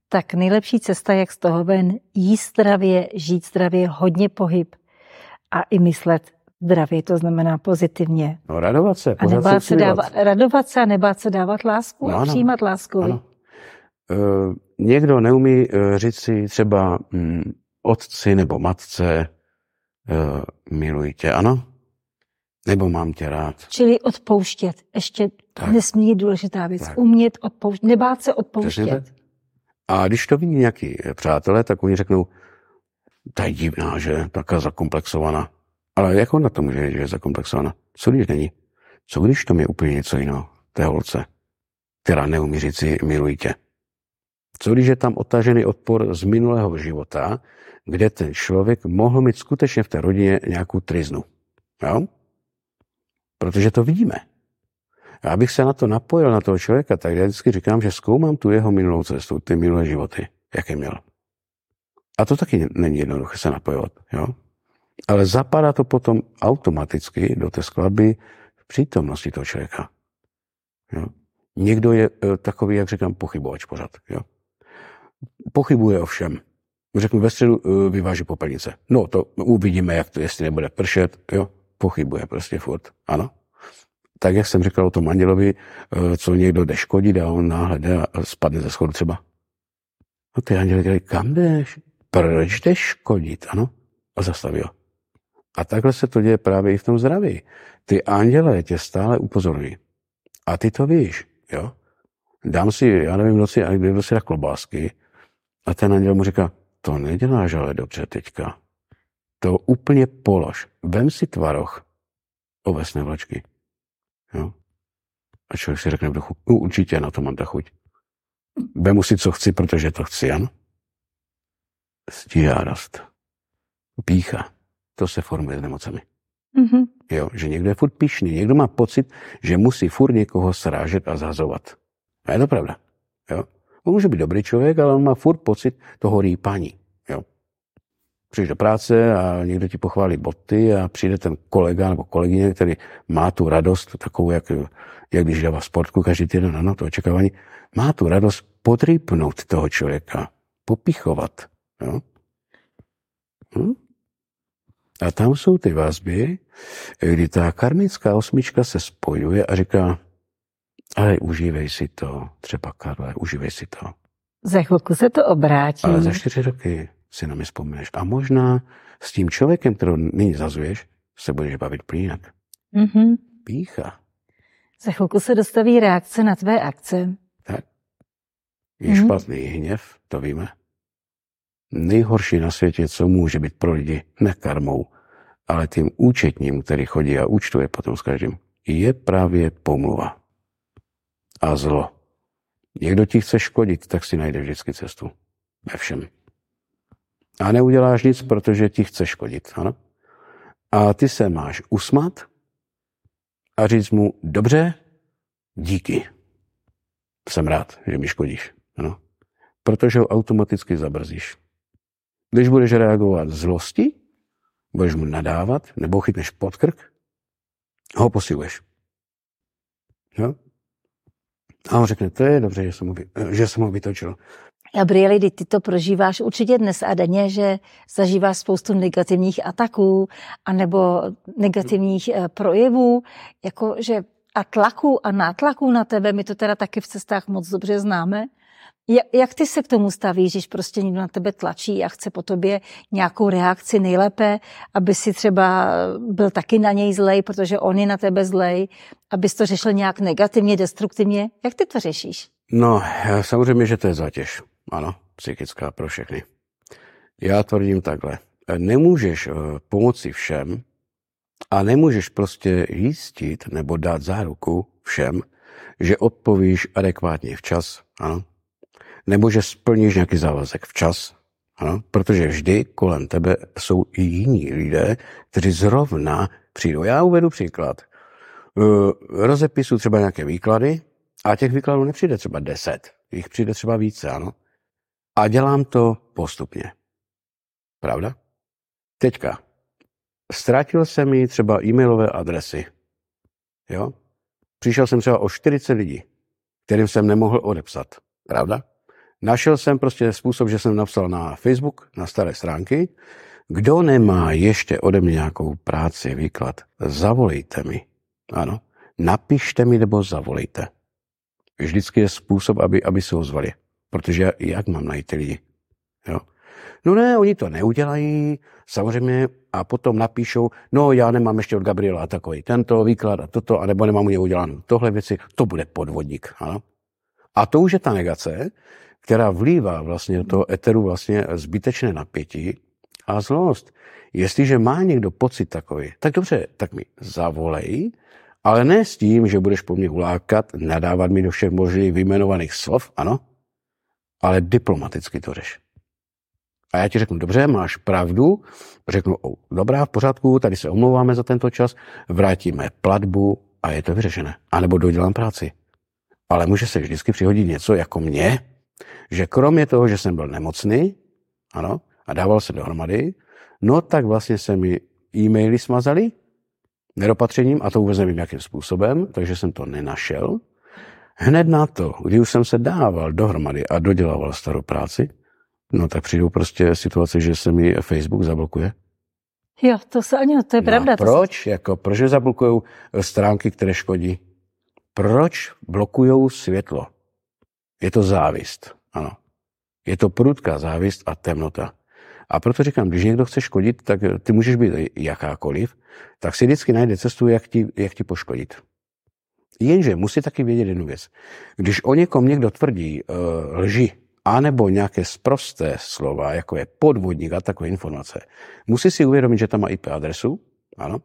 tak nejlepší cesta, jak z toho ven, jíst zdravě, žít zdravě, hodně pohyb a i myslet zdravě, to znamená pozitivně. No radovat se, a nebát se, dávat, radovat se a nebát se dávat lásku no, a přijímat lásku. Ano. Někdo neumí e, říct si třeba mm, otci nebo matce, uh, miluji tě, ano? Nebo mám tě rád. Čili odpouštět. Ještě tak. nesmírně důležitá věc. Tak. Umět odpouštět. Nebát se odpouštět. A když to vidí nějaký přátelé, tak oni řeknou, ta je divná, že taká zakomplexovaná. Ale jak on na to může že je zakomplexovaná? Co když není? Co když to je úplně něco jiného, té holce, která neumí říct si miluji tě? Co když je tam otažený odpor z minulého života, kde ten člověk mohl mít skutečně v té rodině nějakou triznu? Jo? Protože to vidíme. Já abych se na to napojil, na toho člověka, tak já vždycky říkám, že zkoumám tu jeho minulou cestu, ty minulé životy, jaké měl. A to taky není jednoduché se napojovat. Jo? Ale zapadá to potom automaticky do té skladby v přítomnosti toho člověka. Jo? Někdo je e, takový, jak říkám, pochybovač pořád. Jo? Pochybuje o všem. Řeknu, ve středu e, vyváží popelnice. No, to uvidíme, jak to, jestli nebude pršet. Jo? Pochybuje prostě furt. Ano? Tak, jak jsem říkal o tom andělovi, e, co někdo jde škodit a on náhle jde a spadne ze schodu třeba. No ty anděle říkají, kam jdeš? Proč jdeš škodit? Ano? A zastaví ho. A takhle se to děje právě i v tom zdraví. Ty anděle tě stále upozorní. A ty to víš, jo? Dám si, já nevím, kdo si, kdo si dá klobásky a ten anděl mu říká, to neděláš ale dobře teďka. To úplně polož. Vem si tvaroch ovesné vlačky. Jo? A člověk si řekne v duchu, určitě na to mám ta chuť. Vemu si, co chci, protože to chci, ano? Stíhárost. Pícha to se formuje s nemocemi. Mm-hmm. Jo, že někdo je furt pišný, někdo má pocit, že musí furt někoho srážet a zazovat. A je to pravda. Jo? On může být dobrý člověk, ale on má furt pocit toho rýpaní. Jo? Přijdeš do práce a někdo ti pochválí boty a přijde ten kolega nebo kolegyně, který má tu radost, takovou, jak, jak když dává sportku každý týden, ano, to očekávání, má tu radost podrýpnout toho člověka, popichovat. Jo? Hm? A tam jsou ty vazby, kdy ta karmická osmička se spojuje a říká, ale užívej si to, třeba Karle, užívej si to. Za chvilku se to obrátí. Ale za čtyři roky si na mě vzpomeneš. A možná s tím člověkem, kterou nyní zazuješ, se budeš bavit jinak. Mm-hmm. Pícha. Za chvilku se dostaví reakce na tvé akce. Tak. Je mm-hmm. špatný hněv, to víme nejhorší na světě, co může být pro lidi, ne karmou, ale tím účetním, který chodí a účtuje potom s každým, je právě pomluva a zlo. Někdo ti chce škodit, tak si najde vždycky cestu. Ve všem. A neuděláš nic, protože ti chce škodit. Ano? A ty se máš usmat a říct mu, dobře, díky. Jsem rád, že mi škodíš. Ano? Protože ho automaticky zabrzíš. Když budeš reagovat zlosti, budeš mu nadávat, nebo chytneš pod krk, ho posiluješ. Jo? A on řekne, to je dobře, že jsem ho, že jsem ho vytočil. Gabrieli, ty to prožíváš určitě dnes a denně, že zažíváš spoustu negativních ataků anebo negativních eh, projevů, jako že a tlaku a nátlaků na tebe, my to teda taky v cestách moc dobře známe, jak ty se k tomu stavíš, když prostě někdo na tebe tlačí a chce po tobě nějakou reakci nejlépe, aby si třeba byl taky na něj zlej, protože on je na tebe zlej, abys to řešil nějak negativně, destruktivně? Jak ty to řešíš? No, samozřejmě, že to je zátěž. Ano, psychická pro všechny. Já tvrdím takhle. Nemůžeš eh, pomoci všem a nemůžeš prostě jistit nebo dát záruku všem, že odpovíš adekvátně včas. Ano, nebo že splníš nějaký závazek včas, ano? protože vždy kolem tebe jsou i jiní lidé, kteří zrovna přijdou. Já uvedu příklad. Uh, rozepisu třeba nějaké výklady a těch výkladů nepřijde třeba deset, jich přijde třeba více, ano. A dělám to postupně. Pravda? Teďka. Ztratil jsem mi třeba e-mailové adresy. Jo? Přišel jsem třeba o 40 lidí, kterým jsem nemohl odepsat. Pravda? Našel jsem prostě způsob, že jsem napsal na Facebook, na staré stránky, kdo nemá ještě ode mě nějakou práci, výklad, zavolejte mi. Ano, napište mi nebo zavolejte. Vždycky je způsob, aby, aby se ozvali. Protože jak mám najít ty lidi? Jo? No ne, oni to neudělají, samozřejmě, a potom napíšou, no já nemám ještě od Gabriela takový tento výklad a toto, anebo nemám u něj udělanou tohle věci, to bude podvodník. Ano? A to už je ta negace, která vlívá vlastně do toho eteru vlastně zbytečné napětí a zlost. Jestliže má někdo pocit takový, tak dobře, tak mi zavolej, ale ne s tím, že budeš po mně ulákat, nadávat mi do všech možných vyjmenovaných slov, ano, ale diplomaticky to řeš. A já ti řeknu, dobře, máš pravdu, řeknu, oh, dobrá, v pořádku, tady se omlouváme za tento čas, vrátíme platbu a je to vyřešené. A nebo dodělám práci. Ale může se vždycky přihodit něco jako mě, že kromě toho, že jsem byl nemocný, ano, a dával se dohromady, no tak vlastně se mi e-maily smazali nedopatřením, a to vůbec nevím, jakým způsobem, takže jsem to nenašel. Hned na to, kdy už jsem se dával dohromady a dodělával starou práci, no tak přijdou prostě situace, že se mi Facebook zablokuje. Jo, to se ani, to je no pravda. proč? Se... Jako, proč zablokují stránky, které škodí? Proč blokují světlo? Je to závist, ano. Je to prudká závist a temnota. A proto říkám, když někdo chce škodit, tak ty můžeš být jakákoliv, tak si vždycky najde cestu, jak ti, jak ti poškodit. Jenže musí taky vědět jednu věc. Když o někom někdo tvrdí uh, lži, anebo nějaké sprosté slova, jako je podvodník a takové informace, musí si uvědomit, že tam má IP adresu, ano,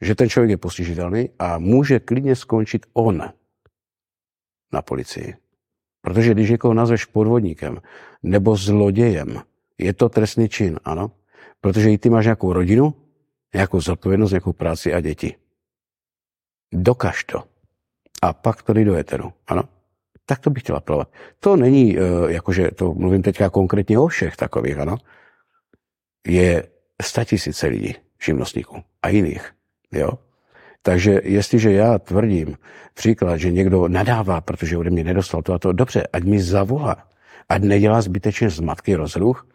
že ten člověk je postižitelný a může klidně skončit on na policii. Protože když někoho nazveš podvodníkem nebo zlodějem, je to trestný čin, ano. Protože i ty máš nějakou rodinu, nějakou zodpovědnost, nějakou práci a děti. Dokaž to. A pak to jde do eteru, ano. Tak to bych chtěla plovat. To není, eh, jakože to mluvím teďka konkrétně o všech takových, ano. Je statisíce lidí, živnostníků a jiných, jo. Takže jestliže já tvrdím příklad, že někdo nadává, protože ode mě nedostal to a to, dobře, ať mi zavolá, ať nedělá zbytečně zmatky rozruch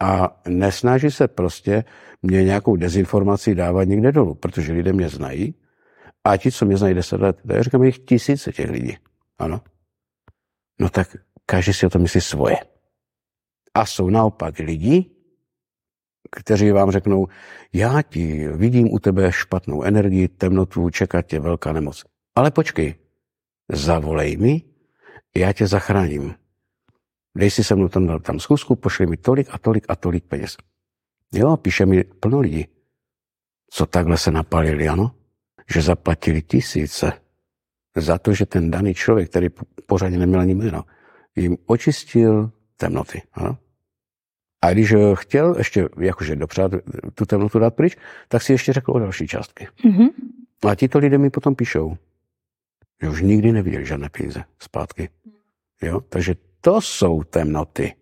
a nesnaží se prostě mě nějakou dezinformaci dávat někde dolů, protože lidé mě znají a ti, co mě znají deset let, já říkám, jich tisíce těch lidí. Ano. No tak každý si o to myslí svoje. A jsou naopak lidi, kteří vám řeknou, já ti vidím u tebe špatnou energii, temnotu, čeká tě velká nemoc. Ale počkej, zavolej mi, já tě zachráním. Dej si se mnou tam, tam schůzku, pošli mi tolik a tolik a tolik peněz. Jo, píše mi plno lidí, co takhle se napalili, ano? Že zaplatili tisíce za to, že ten daný člověk, který pořádně neměl ani jméno, jim očistil temnoty. Ano? A když eh, chtěl ještě jakože dopřát tu temnotu dát pryč, tak si ještě řekl o další částky. Mm-hmm. A tito lidé mi potom píšou, že už nikdy neviděli žádné peníze zpátky. Jo? Takže to jsou temnoty.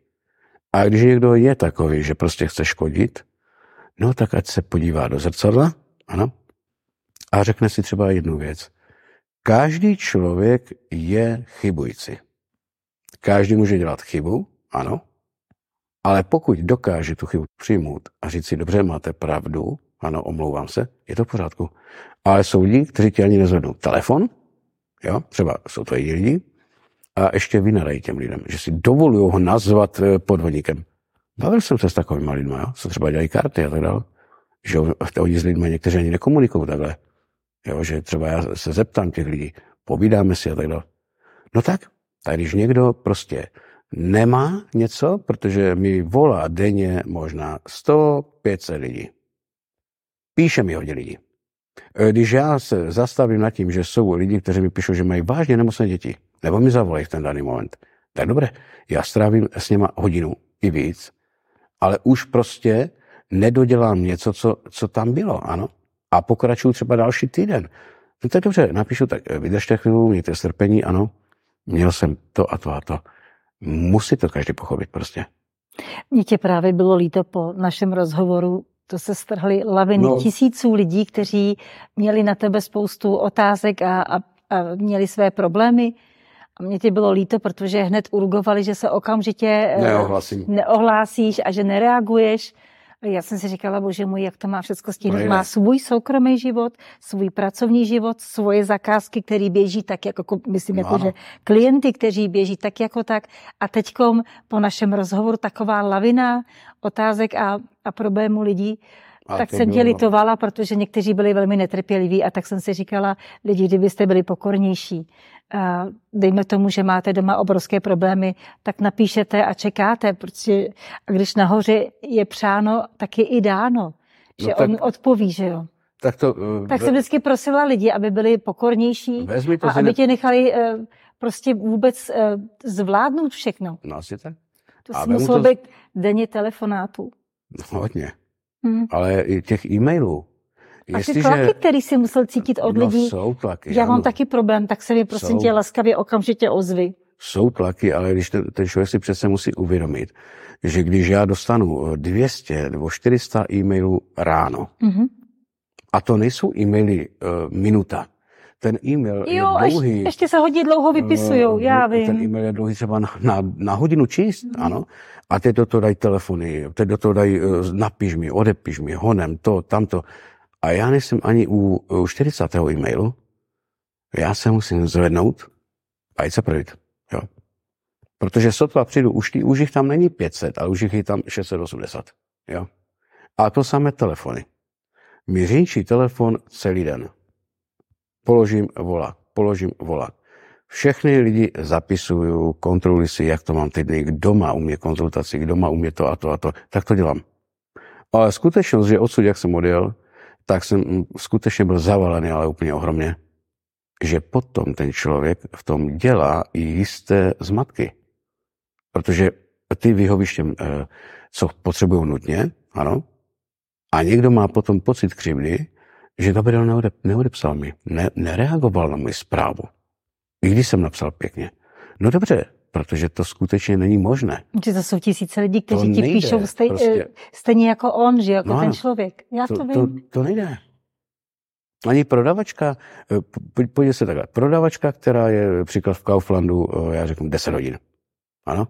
A když někdo je takový, že prostě chce škodit, no tak ať se podívá do zrcadla, ano, a řekne si třeba jednu věc. Každý člověk je chybující. Každý může dělat chybu, ano, ale pokud dokáže tu chybu přijmout a říct si, dobře, máte pravdu, ano, omlouvám se, je to v pořádku. Ale jsou lidi, kteří ti ani nezvednou telefon, jo, třeba jsou to i lidi, a ještě vynadají těm lidem, že si dovolují ho nazvat eh, podvodníkem. Bavil jsem se s takovými lidmi, jo, co třeba dělají karty a tak dále. Že oni s lidmi někteří ani nekomunikují takhle. Jo, že třeba já se zeptám těch lidí, povídáme si a tak dále. No tak, tak když někdo prostě nemá něco, protože mi volá denně možná 100, 500 lidí. Píše mi hodně lidí. E, když já se zastavím nad tím, že jsou lidi, kteří mi píšou, že mají vážně nemocné děti, nebo mi zavolají v ten daný moment, tak dobré, já strávím s něma hodinu i víc, ale už prostě nedodělám něco, co, co tam bylo, ano. A pokračuju třeba další týden. No tak dobře, napíšu tak, e, vydržte chvíli, mějte strpení, ano, měl jsem to a to a to. Musí to každý pochopit prostě. Mně tě právě bylo líto po našem rozhovoru, to se strhly laviny no. tisíců lidí, kteří měli na tebe spoustu otázek a, a, a měli své problémy. A mě tě bylo líto, protože hned urgovali, že se okamžitě eh, Neohlasím. neohlásíš a že nereaguješ. Já jsem si říkala, bože můj, jak to má všechno stihnout. Má svůj soukromý život, svůj pracovní život, svoje zakázky, které běží tak, jako, myslím, jako, že klienty, kteří běží tak, jako tak. A teďkom po našem rozhovoru taková lavina otázek a, a problémů lidí. A tak jsem tě litovala, protože někteří byli velmi netrpěliví a tak jsem si říkala, lidi, kdybyste byli pokornější, a dejme tomu, že máte doma obrovské problémy, tak napíšete a čekáte, protože a když nahoře je přáno, tak je i dáno, že no tak, on odpoví, že jo. Tak, to, uh, tak jsem vždycky prosila lidi, aby byli pokornější to a aby ne... tě nechali uh, prostě vůbec uh, zvládnout všechno. No asi tak. To si muselo to... být denně telefonátů. No, hodně. Hmm. Ale i těch e-mailů. A ty tlaky, který si musel cítit od no, lidí. jsou tlaky. Já ano. mám taky problém, tak se mi prosím jsou. tě laskavě okamžitě ozvy. Jsou tlaky, ale když ten, ten člověk si přece musí uvědomit, že když já dostanu 200 nebo 400 e-mailů ráno, mm-hmm. a to nejsou e-maily uh, minuta, ten e-mail jo, je dlouhý. Ještě, ještě se hodně dlouho vypisují, uh, já vím. Ten e-mail je dlouhý třeba na, na, na hodinu číst, mm. ano. A teď do toho dají telefony, teď do toho dají, uh, napiš mi, odepiš mi, honem, to, tamto. A já nejsem ani u, u 40. e-mailu, já se musím zvednout a jít se projít. Jo. Protože sotva přijdu, už, už jich tam není 500, ale už jich je tam 680. Jo. A to samé telefony. Mi řinčí telefon celý den. Položím vola, položím vola. Všechny lidi zapisuju, kontroluji si, jak to mám teď, kdo má u mě konzultaci, kdo má u mě to a to a to. Tak to dělám. Ale skutečnost, že odsud, jak jsem odjel, tak jsem skutečně byl zavalený, ale úplně ohromně, že potom ten člověk v tom dělá i jisté zmatky. Protože ty vyhovíš těm, eh, co potřebují nutně, ano, a někdo má potom pocit křivdy, že Gabriel neodep, neodepsal mi, ne, nereagoval na moji zprávu. I když jsem napsal pěkně. No dobře, protože to skutečně není možné. Že to jsou tisíce lidí, kteří to ti nejde, píšou stej, prostě. stejně jako on, že jako no, ten člověk. Já to, to vím. To, to nejde. Ani prodavačka, eh, pojďte se takhle, prodavačka, která je příklad v Kauflandu, eh, já řeknu 10 hodin. Ano?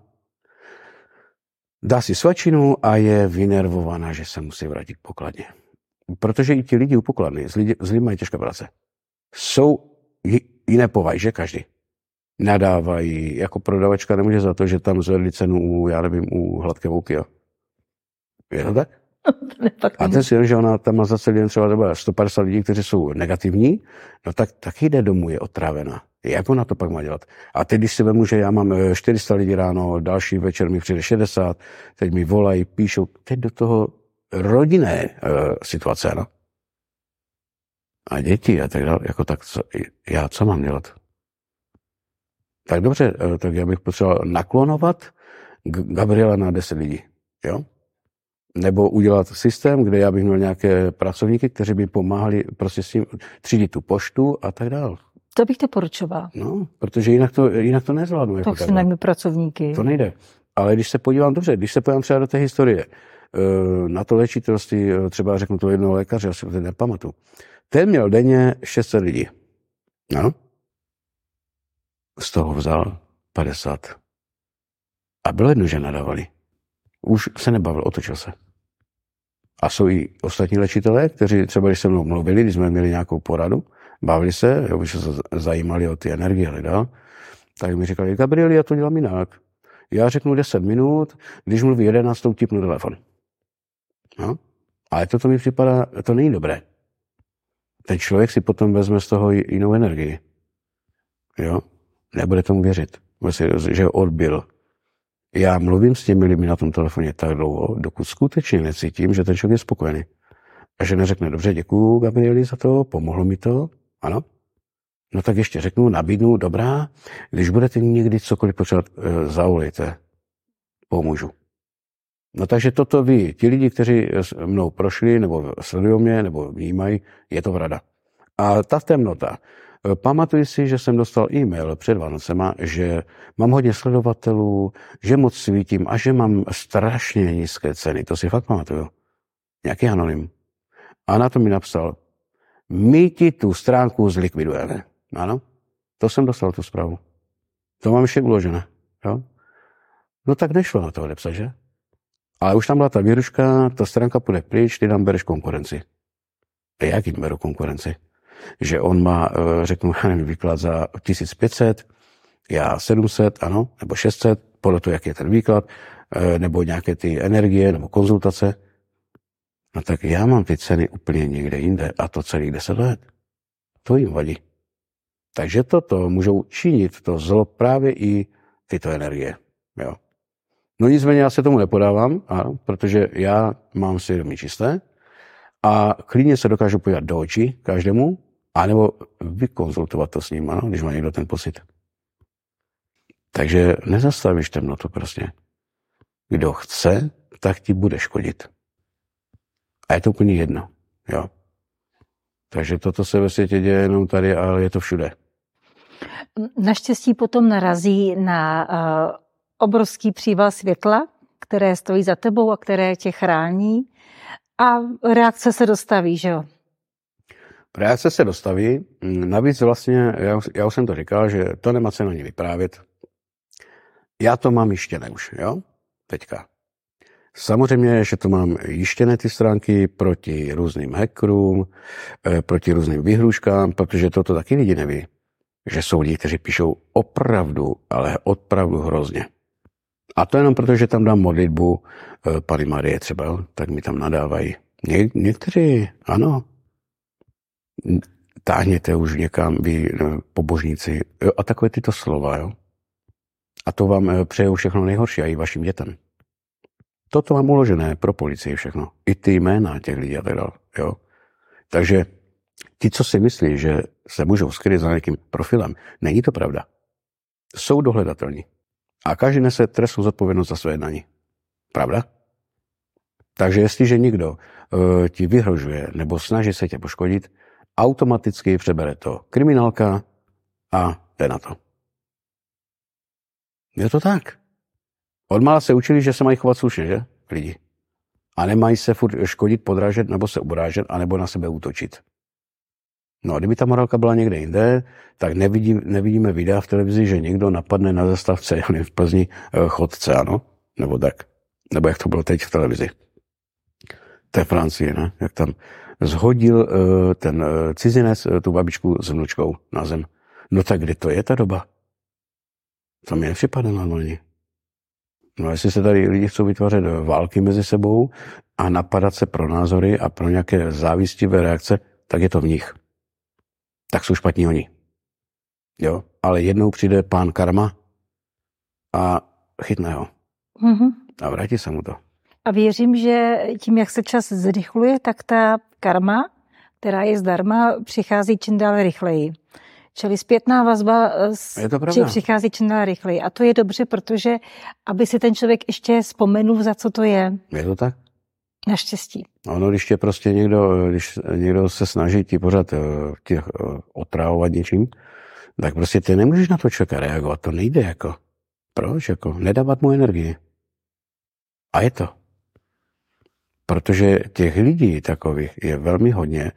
Dá si svačinu a je vynervovaná, že se musí vrátit k pokladně. Protože i ti lidi u pokladny, s, lidi, s lidmi mají těžká práce. Jsou jiné povahy, že každý. Nadávají, jako prodavačka nemůže za to, že tam zvedli cenu u, já nevím, u hladké vouky, jo. Je to tak? A ten si že ona tam má za celý den třeba 150 lidí, kteří jsou negativní, no tak taky jde domů, je otrávená. Jak ona to pak má dělat? A teď, když si vemu, že já mám 400 eh, lidí ráno, další večer mi přijde 60, teď mi volají, píšou, teď do toho rodinné uh, situace, no. A děti a tak dále, jako tak, co, já co mám dělat? Tak dobře, uh, tak já bych potřeboval naklonovat Gabriela na 10 lidí, jo? Nebo udělat systém, kde já bych měl nějaké pracovníky, kteří by pomáhali prostě s tím třídit tu poštu a tak dále. To bych poročoval. No, protože jinak to, jinak to nezvládnu. Jako tak si najme pracovníky. To nejde. Ale když se podívám dobře, když se podívám třeba do té historie, na to léčitelství, eh, třeba řeknu to jednoho lékaře, asi to nepamatuju. Ten měl denně 600 lidí. No? Z toho vzal 50. A bylo jedno, že nadávali. Už se nebavil, otočil se. A jsou i ostatní léčitelé, kteří třeba, když se mnou mluvili, když jsme měli nějakou poradu, bavili se, jo, se zajímali o ty energie lidé, tak mi říkali, Gabrieli, já to dělám jinak. Já řeknu 10 minut, když mluví 11, to tipnu telefon. No? Ale toto mi připadá, to není dobré. Ten člověk si potom vezme z toho jinou energii. Jo? Nebude tomu věřit. Že odbil. Já mluvím s těmi lidmi na tom telefoně tak dlouho, dokud skutečně necítím, že ten člověk je spokojený. A že neřekne, dobře, děkuju Gabrieli za to, pomohlo mi to, ano. No tak ještě řeknu, nabídnu, dobrá, když budete někdy cokoliv potřebovat, eh, zavolejte, pomůžu. No takže toto vy, ti lidi, kteří mnou prošli, nebo sledují mě, nebo vnímají, je to vrada. A ta temnota. Pamatuji si, že jsem dostal e-mail před Vánocema, že mám hodně sledovatelů, že moc svítím a že mám strašně nízké ceny. To si fakt pamatuju. Nějaký anonym. A na to mi napsal, my ti tu stránku zlikvidujeme. Ano? To jsem dostal tu zprávu. To mám ještě uložené. Jo? No tak nešlo na to odepsat, že? Ale už tam byla ta výruška, ta stránka půjde pryč, ty nám bereš konkurenci. A jak jim beru konkurenci? Že on má, eh, řeknu, výklad za 1500, já 700, ano, nebo 600, podle toho, jak je ten výklad, eh, nebo nějaké ty energie, nebo konzultace. No tak já mám ty ceny úplně někde jinde a to celých deset let. To jim vadí. Takže toto můžou činit to zlo právě i tyto energie. Jo. No nicméně já se tomu nepodávám, a, protože já mám svědomí čisté a klidně se dokážu podívat do očí každému, anebo vykonzultovat to s ním, ano, když má někdo ten pocit. Takže nezastavíš temnotu prostě. Kdo chce, tak ti bude škodit. A je to úplně jedno. Jo. Takže toto se ve světě děje jenom tady, ale je to všude. Naštěstí potom narazí na uh, obrovský příval světla, které stojí za tebou a které tě chrání a reakce se dostaví, že jo? Reakce se dostaví. Navíc vlastně, já, já už jsem to říkal, že to nemá se na ní vyprávět. Já to mám jištěné už, jo? Teďka. Samozřejmě, že to mám jištěné ty stránky proti různým hackerům, eh, proti různým výhruškám, protože toto taky lidi neví. Že jsou lidi, kteří píšou opravdu, ale opravdu hrozně. A to jenom proto, že tam dám modlitbu eh, Pany Marie třeba, tak mi tam nadávají. Ně, někteří, ano, táhněte už někam, vy eh, pobožníci, a takové tyto slova, jo. A to vám přeju všechno nejhorší a i vašim dětem. Toto mám uložené pro policii všechno. I ty jména těch lidí a tak. Jo? Takže ti, co si myslí, že se můžou skryt za nějakým profilem, není to pravda. Jsou dohledatelní. A každý nese trestnou zodpovědnost za své jednání. Pravda? Takže jestliže někdo uh, ti vyhrožuje nebo snaží se tě poškodit, automaticky přebere to kriminálka a jde na to. Je to tak. Odmala se učili, že se mají chovat slušně, že? Lidi. A nemají se furt škodit, podrážet nebo se urážet, anebo na sebe útočit. No a kdyby ta morálka byla někde jinde, tak nevidí, nevidíme videa v televizi, že někdo napadne na zastavce v Plzni eh, chodce, ano? Nebo tak. Nebo jak to bylo teď v televizi. To je Francie, ne? Jak tam zhodil uh, ten uh, cizinec tu babičku s vnučkou na zem. No tak kde to je ta doba? To mi nepřipadá normálně. No jestli se tady lidi chcou vytvářet války mezi sebou a napadat se pro názory a pro nějaké závistivé reakce, tak je to v nich. Tak jsou špatní oni. Jo? Ale jednou přijde pán karma a chytne ho. Mm-hmm. A vrátí se mu to. A věřím, že tím, jak se čas zrychluje, tak ta karma, která je zdarma, přichází čím dál rychleji. Čili zpětná vazba je to či přichází čím dál rychleji. A to je dobře, protože aby si ten člověk ještě vzpomenul, za co to je. Je to tak? Naštěstí. Ono, když tě prostě někdo, když někdo se snaží ti pořád eh, tě eh, otrávovat něčím, tak prostě ty nemůžeš na to člověka reagovat. To nejde jako. Proč? Jako nedávat mu energii. A je to. Protože těch lidí takových je velmi hodně,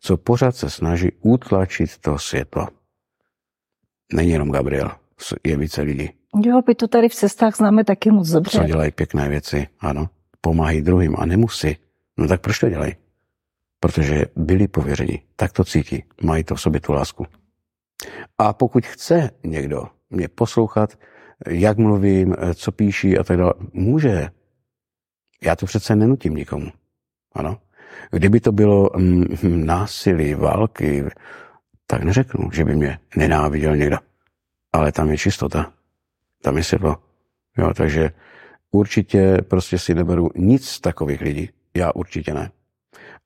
co pořád se snaží utlačit to světlo. Není jenom Gabriel, je více lidí. Jo, my to tady v cestách známe taky moc dobře. Co dělají pěkné věci, ano. Pomáhají druhým a nemusí. No tak proč to dělají? Protože byli pověřeni, tak to cítí, mají to v sobě tu lásku. A pokud chce někdo mě poslouchat, jak mluvím, co píší a tak dále, může. Já to přece nenutím nikomu. Ano. Kdyby to bylo mm, násilí, války, tak neřeknu, že by mě nenáviděl někdo. Ale tam je čistota. Tam je světlo. Jo, takže určitě prostě si neberu nic z takových lidí. Já určitě ne.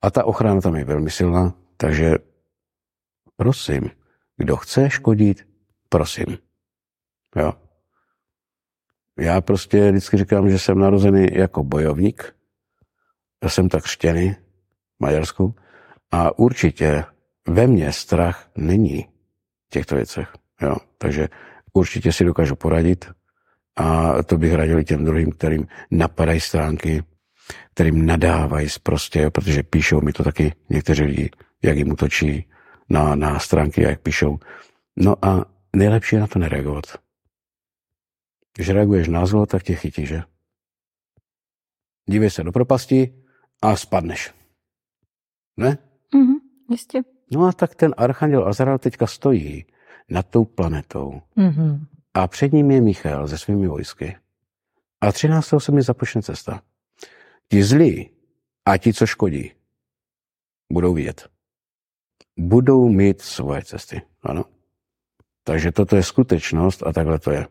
A ta ochrana tam je velmi silná, takže prosím, kdo chce škodit, prosím. Jo. Já prostě vždycky říkám, že jsem narozený jako bojovník. Já jsem tak křtěný v Maďarsku. A určitě ve mně strach není v těchto věcech. Jo. Takže určitě si dokážu poradit a to bych radil těm druhým, kterým napadají stránky, kterým nadávají prostě, protože píšou mi to taky někteří lidi, jak jim utočí na, na stránky, jak píšou. No a nejlepší je na to nereagovat. Když reaguješ na zlo, tak tě chytí, že? Dívej se do propasti a spadneš. Ne? Mhm, jistě. No a tak ten archanděl Azrael teďka stojí nad tou planetou. Mm-hmm. A před ním je Michal se svými vojsky. A 13. se mi započne cesta. Ti zlí A ti, co škodí, budou vidět. Budou mít svoje cesty. Ano. Takže toto je skutečnost a takhle to je.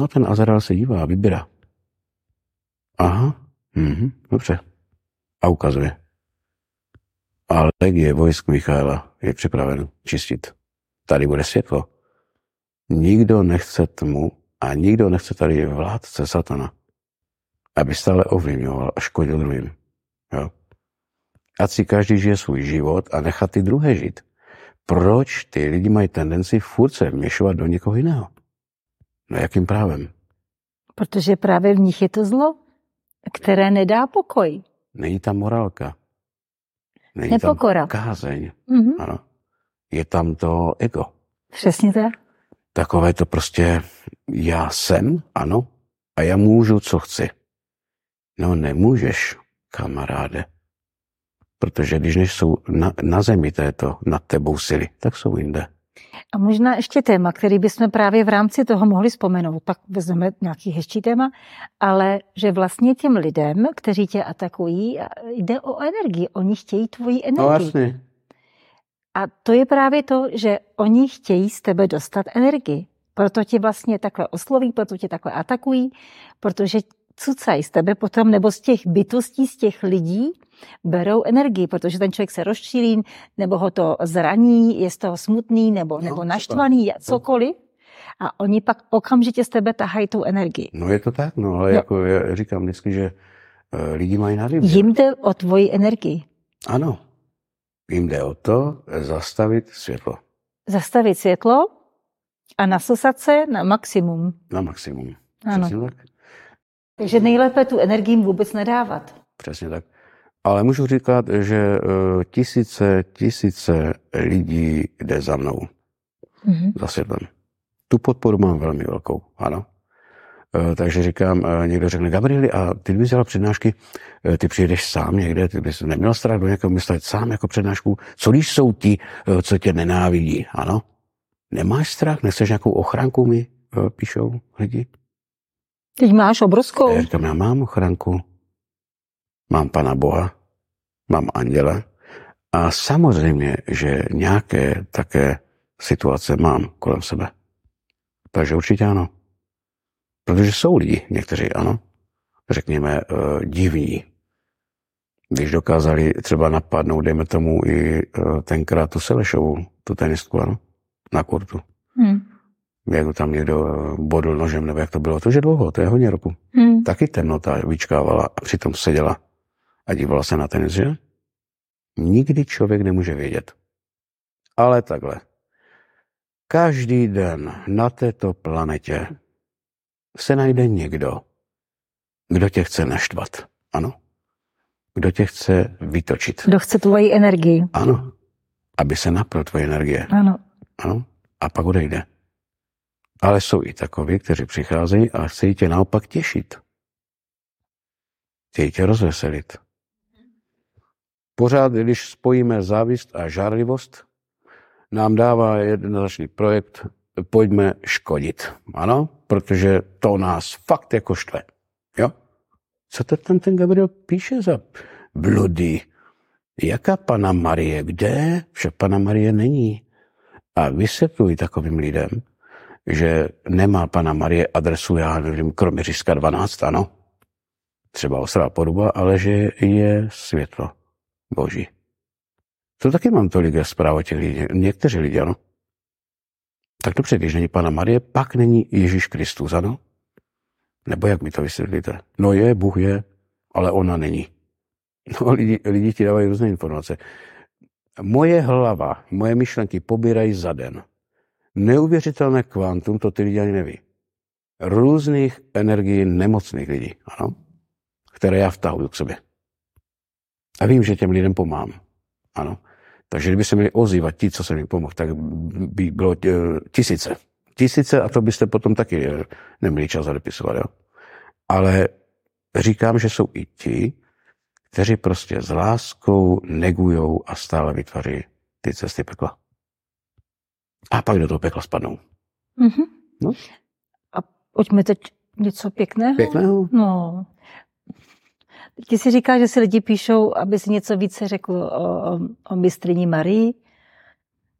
No ten Azrael se dívá a vybírá. Aha, mhm, dobře. A ukazuje. A legie vojsk Michaela je připraven čistit. Tady bude světlo. Nikdo nechce tmu a nikdo nechce tady vládce satana, aby stále ovlivňoval a škodil druhým. Jo? Ať si každý žije svůj život a nechat ty druhé žít. Proč ty lidi mají tendenci furt se vměšovat do někoho jiného? No jakým právem? Protože právě v nich je to zlo, které nedá pokoj. Není tam morálka. Není Nepokora. tam kázeň. Mhm. Ano. Je tam to ego. Přesně tak. Takové to prostě já jsem, ano, a já můžu, co chci. No nemůžeš, kamaráde. Protože když než jsou na, na zemi této nad tebou sily, tak jsou jinde. A možná ještě téma, který bychom právě v rámci toho mohli vzpomenout, pak vezmeme nějaký hezčí téma, ale že vlastně těm lidem, kteří tě atakují, jde o energii. Oni chtějí tvoji No energii. jasně. A to je právě to, že oni chtějí z tebe dostat energii. Proto tě vlastně takhle osloví, proto tě takhle atakují, protože cucají z tebe potom, nebo z těch bytostí, z těch lidí, berou energii, protože ten člověk se rozčílí, nebo ho to zraní, je z toho smutný, nebo, No, nebo naštvaný, cokoliv. A oni pak okamžitě z tebe tahají tu energii. No je to tak, no, ale No. jako já říkám vždycky, že eh, lidi mají na. Jim jde o tvoji energii. Ano. Jim jde o to zastavit světlo Zastavit světlo a nasosat se na maximum. na maximum. Ano. Přesně tak. Takže nejlépe tu energii vůbec nedávat. Přesně tak. Ale můžu říkat, že eh, tisíce, tisíce lidí jde za mnou, Mhm. za světlem. Tu podporu mám velmi velkou, ano. Eh, Takže říkám, eh, někdo řekne, Gabrieli, a ty bys dělal přednášky, eh, ty přijedeš sám někde, ty bys neměl strach do nějakého města jít sám jako přednášku. Co když jsou ti, co tě nenávidí, ano? Nemáš strach, nechceš nějakou ochranku mi, píšou lidi? Teď máš obrovskou. Já říkám, já mám ochranku. Mám Pana Boha, mám anděla a samozřejmě, že nějaké také situace mám kolem sebe. Takže určitě ano. Protože jsou lidi, někteří ano, řekněme, uh, divní. Když dokázali třeba napadnout, dejme tomu i uh, tenkrát tu Selešovou, tu tenistku, ano, na kurtu. Hmm. Jak tam někdo eh, bodl nožem, nebo jak to bylo. To je dlouho, to je hodně roku. Hmm. Taky temnota vyčkávala a přitom seděla a dívala se na tenis, že? Nikdy člověk nemůže vědět. Ale takhle. Každý den na této planetě se najde někdo, kdo tě chce naštvat. Ano? Kdo tě chce vytočit. Kdo chce tvoji energii. Ano. Aby se napil tvoje energie. Ano. Ano. A pak odejde. Ale jsou i takoví, kteří přicházejí a chtějí tě naopak těšit. Chtějí tě rozveselit. Pořád, když spojíme závist a žárlivost, nám dává jednoznačný projekt, pojďme škodit. Ano, protože to nás fakt jako štve. Jo? Co to tam ten Gabriel píše za bludy? Jaká pana Marie? Kde? Však pana Marie není. A vysvětluji takovým lidem, že nemá pana Marie adresu, já nevím, kromě Říška 12, ano, třeba ostrá podoba, ale že je světlo Boží. To taky mám tolik zpráv o těch lidí, někteří lidi, ano. Tak dobře, když není Pana Marie, pak není Ježíš Kristus, ano? Nebo jak mi to vysvětlíte? No je, Bůh je, ale ona není. No lidi, lidi ti dávají různé informace. Moje hlava, moje myšlenky pobírají za den. Neuvěřitelné kvantum, to ty lidi ani neví. Různých energií nemocných lidí, ano? Které já vtahuju k sobě. A vím, že těm lidem pomáhám. Ano. Takže kdyby se měli ozývat ti, co jsem jim pomohl, tak by bylo eh, tisíce. Tisíce a to byste potom taky eh, neměli čas zadepisovat. Jo? Ale říkám, že jsou i ti, kteří prostě s láskou negujou a stále vytvoří ty cesty pekla. A pak do toho pekla spadnou. Mhm. No. A pojďme teď něco pěkného. Pěkného? No. Ty si říká, že si lidi píšou, aby si něco více řekl o, o, o mistriní Marii.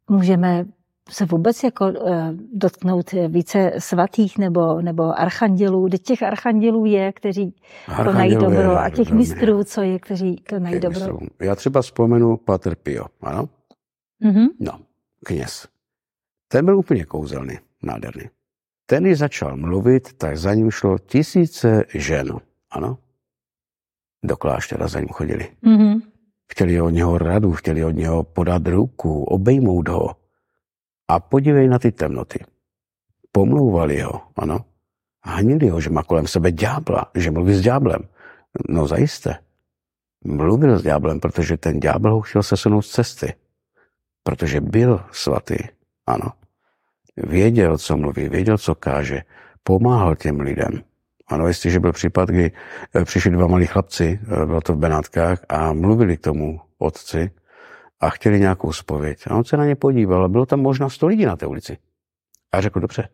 Můžeme se vůbec jako uh, dotknout více svatých nebo, nebo archandělů. Teď těch archandělů je, kteří konají dobro je, a těch mistrů, co je, kteří konají dobro. Mistrů. Já třeba vzpomenu Pater Pio, ano? Mm-hmm. No, kněz. Ten byl úplně kouzelný, nádherný. Ten, když začal mluvit, tak za ním šlo tisíce žen, ano? Do kláštera za ním chodili. Mm-hmm. Chtěli od něho radu, chtěli od něho podat ruku, obejmout ho a podívej na ty temnoty. Pomlouvali ho, ano. Hanili ho, že má kolem sebe ďábla, že mluví s ďáblem. No zajisté. Mluvil s ďáblem, protože ten ďábel ho chtěl sesunout z cesty. Protože byl svatý, ano. Věděl, co mluví, věděl, co káže. Pomáhal těm lidem. Ano, jestliže byl případ, kdy eh, přišli dva malí chlapci, eh, bylo to v Benátkách, a mluvili k tomu otci, a chtěli nějakou spověď. A on se na ně podíval a bylo tam možná sto lidí na té ulici. A řekl, dobře,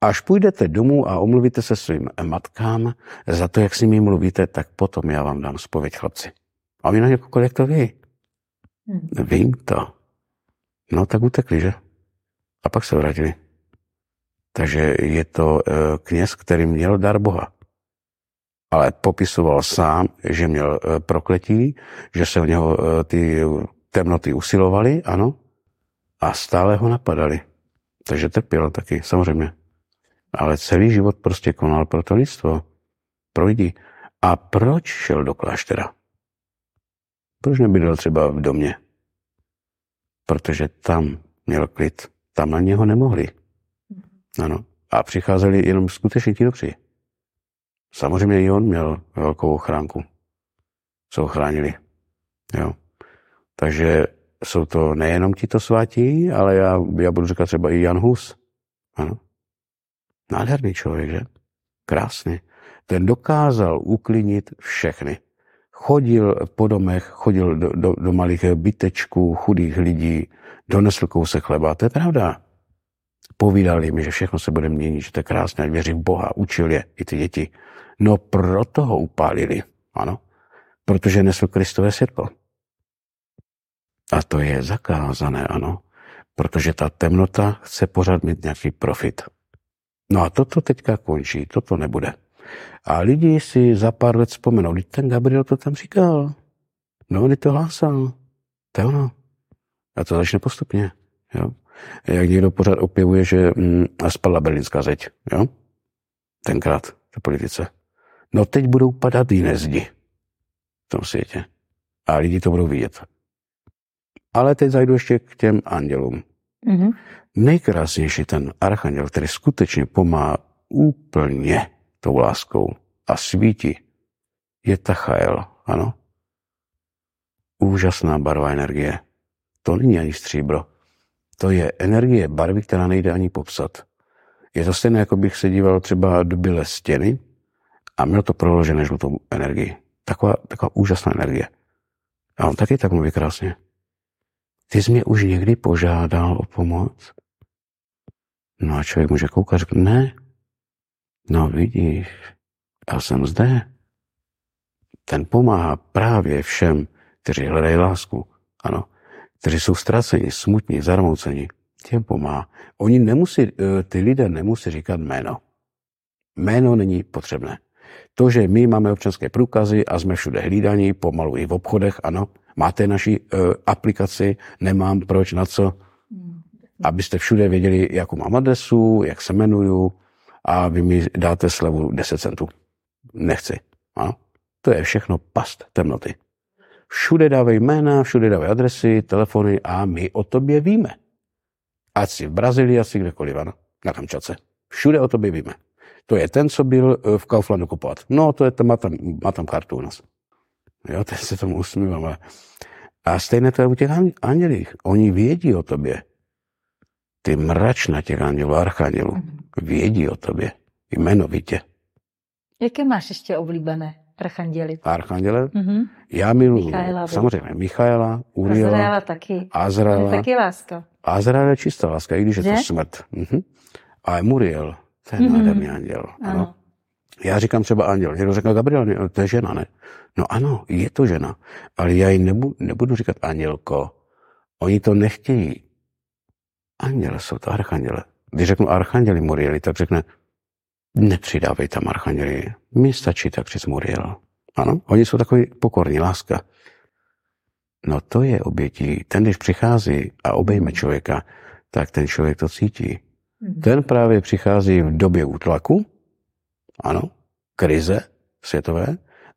až půjdete domů a omluvíte se svým matkám za to, jak s nimi mluvíte, tak potom já vám dám spověď, chlapci. A oni na ně koukali, jak to ví. Hmm. Vím to. No tak utekli, že? A pak se vrátili. Takže je to eh, kněz, který měl dar Boha. Ale popisoval sám, že měl eh, prokletí, že se v něho eh, ty temnoty usilovali, ano, a stále ho napadali. Takže trpěl taky, samozřejmě. Ale celý život prostě konal pro to lidstvo, pro lidi. A proč šel do kláštera? Proč nebydlel třeba v domě? Protože tam měl klid, tam na něho nemohli. Ano. A přicházeli jenom skutečně ti dobří. Samozřejmě i on měl velkou ochránku, co ho chránili. Jo. Takže jsou to nejenom tito svatí, ale já, já budu říkat třeba i Jan Hus. Ano. Nádherný člověk, že? Krásný. Ten dokázal uklidnit všechny. Chodil po domech, chodil do, do, do malých bytečků, chudých lidí, donesl kousek chleba. To je pravda. Povídal jim, že všechno se bude měnit, že to je krásné, věří v Boha, učil je i ty děti. No proto ho upálili, ano, protože nesl Kristové světlo. A to je zakázané, ano, protože ta temnota chce pořád mít nějaký profit. No a toto teďka končí, toto nebude. A lidi si za pár let vzpomenou, když ten Gabriel to tam říkal. No, on to hlásal. To je ono. A to začne postupně. Jo? Jak někdo pořád opěvuje, že mm, spadla berlínská zeď. Jo? Tenkrát v politice. No teď budou padat jiné zdi v tom světě. A lidi to budou vidět. Ale teď zajdu ještě k těm andělům. Mm-hmm. Nejkrásnější ten archanděl, který skutečně pomáhá úplně tou láskou a svítí, je Tachael, ano? Úžasná barva energie. To není ani stříbro. To je energie barvy, která nejde ani popsat. Je to stejné, jako bych se díval třeba do bílé stěny a měl to proložené žlutou energii. Taková, taková úžasná energie. A on taky tak mluví krásně. Ty jsi mě už někdy požádal o pomoc? No a člověk může koukat, řekl, ne. No vidíš, já jsem zde. Ten pomáhá právě všem, kteří hledají lásku. Ano, kteří jsou ztraceni, smutní, zarmouceni. Těm pomáhá. Oni nemusí, eh, ty lidé nemusí říkat jméno. Jméno není potřebné. To, že my máme občanské průkazy a jsme všude hlídaní, pomalu i v obchodech, ano, máte naši uh, aplikaci, nemám proč, na co, abyste všude věděli, jakou mám adresu, jak se jmenuju a vy mi dáte slevu 10 centů. Nechci. Ano? To je všechno past temnoty. Všude dávají jména, všude dávají adresy, telefony a my o tobě víme. Ať si v Brazílii, ať si kdekoliv, ano, na Kamčace. Všude o tobě víme. To je ten, co byl eh, v Kauflandu kupovat. No, to je ten, má tam, má tam kartu u nás. Jo, teď se tomu usmívám. Ale... A stejně to je u těch andělích. Oni vědí o tobě. Ty mračna těch andělů, archandělů, mm. vědí o tobě. Jmenovitě. Jaké máš ještě oblíbené archanděly? Archanděle? Mm-hmm. Já miluji Michaela, samozřejmě Michaela, Uriela. Azraela taky. Azraela. taky láska. Azraela je čistá láska, i když je to smrt. Mm-hmm. A Muriel, to je mm-hmm. nádherný anděl. Ano. ano. Já říkám třeba anděl. Někdo řekne, Gabriel, to je žena, ne? No ano, je to žena, ale já jí nebudu, nebudu říkat andělko. Oni to nechtějí. Anděle jsou to archanděle. Když řeknu archanděli Murieli, tak řekne, nepřidávej tam archanděli. Mi stačí tak říct Muriel. Ano, oni jsou takový pokorní, láska. No to je obětí. Ten, když přichází a obejme člověka, tak ten člověk to cítí. Mhm. Ten právě přichází v době útlaku, ano, krize světové,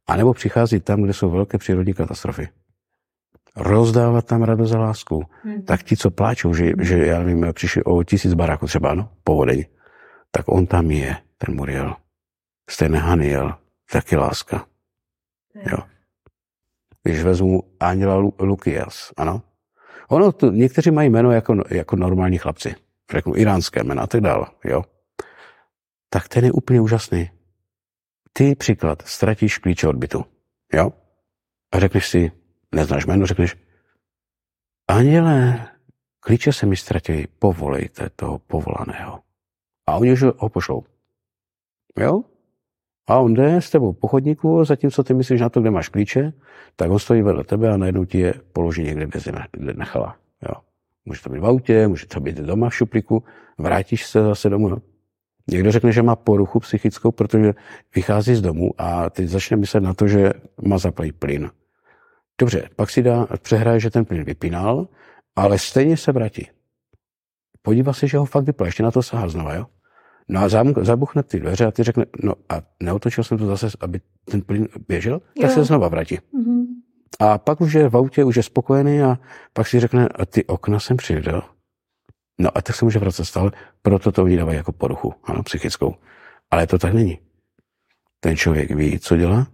anebo přichází tam, kde jsou velké přírodní katastrofy. Rozdávat tam radost a lásku. Hmm. Tak ti, co pláčou, že, že já nevím, přišli o tisíc baráků třeba, no, povodeň, tak on tam je, Muriel. Stejně Haniel, taky láska. Jo. Když vezmu Anděla Lukias, ano. Ono, to, někteří mají jméno jako, jako normální chlapci. Řeknu iránské jméno a tak dále, jo. Tak ten je úplně úžasný. Ty příklad ztratíš klíče od bytu, jo. A řekneš si, neznáš jméno, řekneš, Anděle, klíče se mi ztratili, povolejte toho povolaného. A oni už ho pošlou. Jo? A on jde s tebou po chodníku, zatímco ty myslíš na to, kde máš klíče, tak on stojí vedle tebe a najednou ti je položí někde, kde si nechala. Jo. Může to být v autě, může to být doma v šuplíku, vrátíš se zase domů. Jo. Někdo řekne, že má poruchu psychickou, protože vychází z domu a teď začne myslet na to, že má zaplý plyn. Dobře, pak si dá, přehraje, že ten plyn vypínal, ale stejně se vrátí. Podívá se, že ho fakt vypla, ještě na to sahá znova, jo? No a zabuchne ty dveře a ty řekne, no a neotočil jsem to zase, aby ten plyn běžel, tak jo. se znova vrátí. Mm-hmm. A pak už je v autě, už je spokojený a pak si řekne, a ty okna jsem přidal. No a tak se může vracet stále, proto to oni dávají jako poruchu, ano, psychickou. Ale to tak není. Ten člověk ví, co dělá,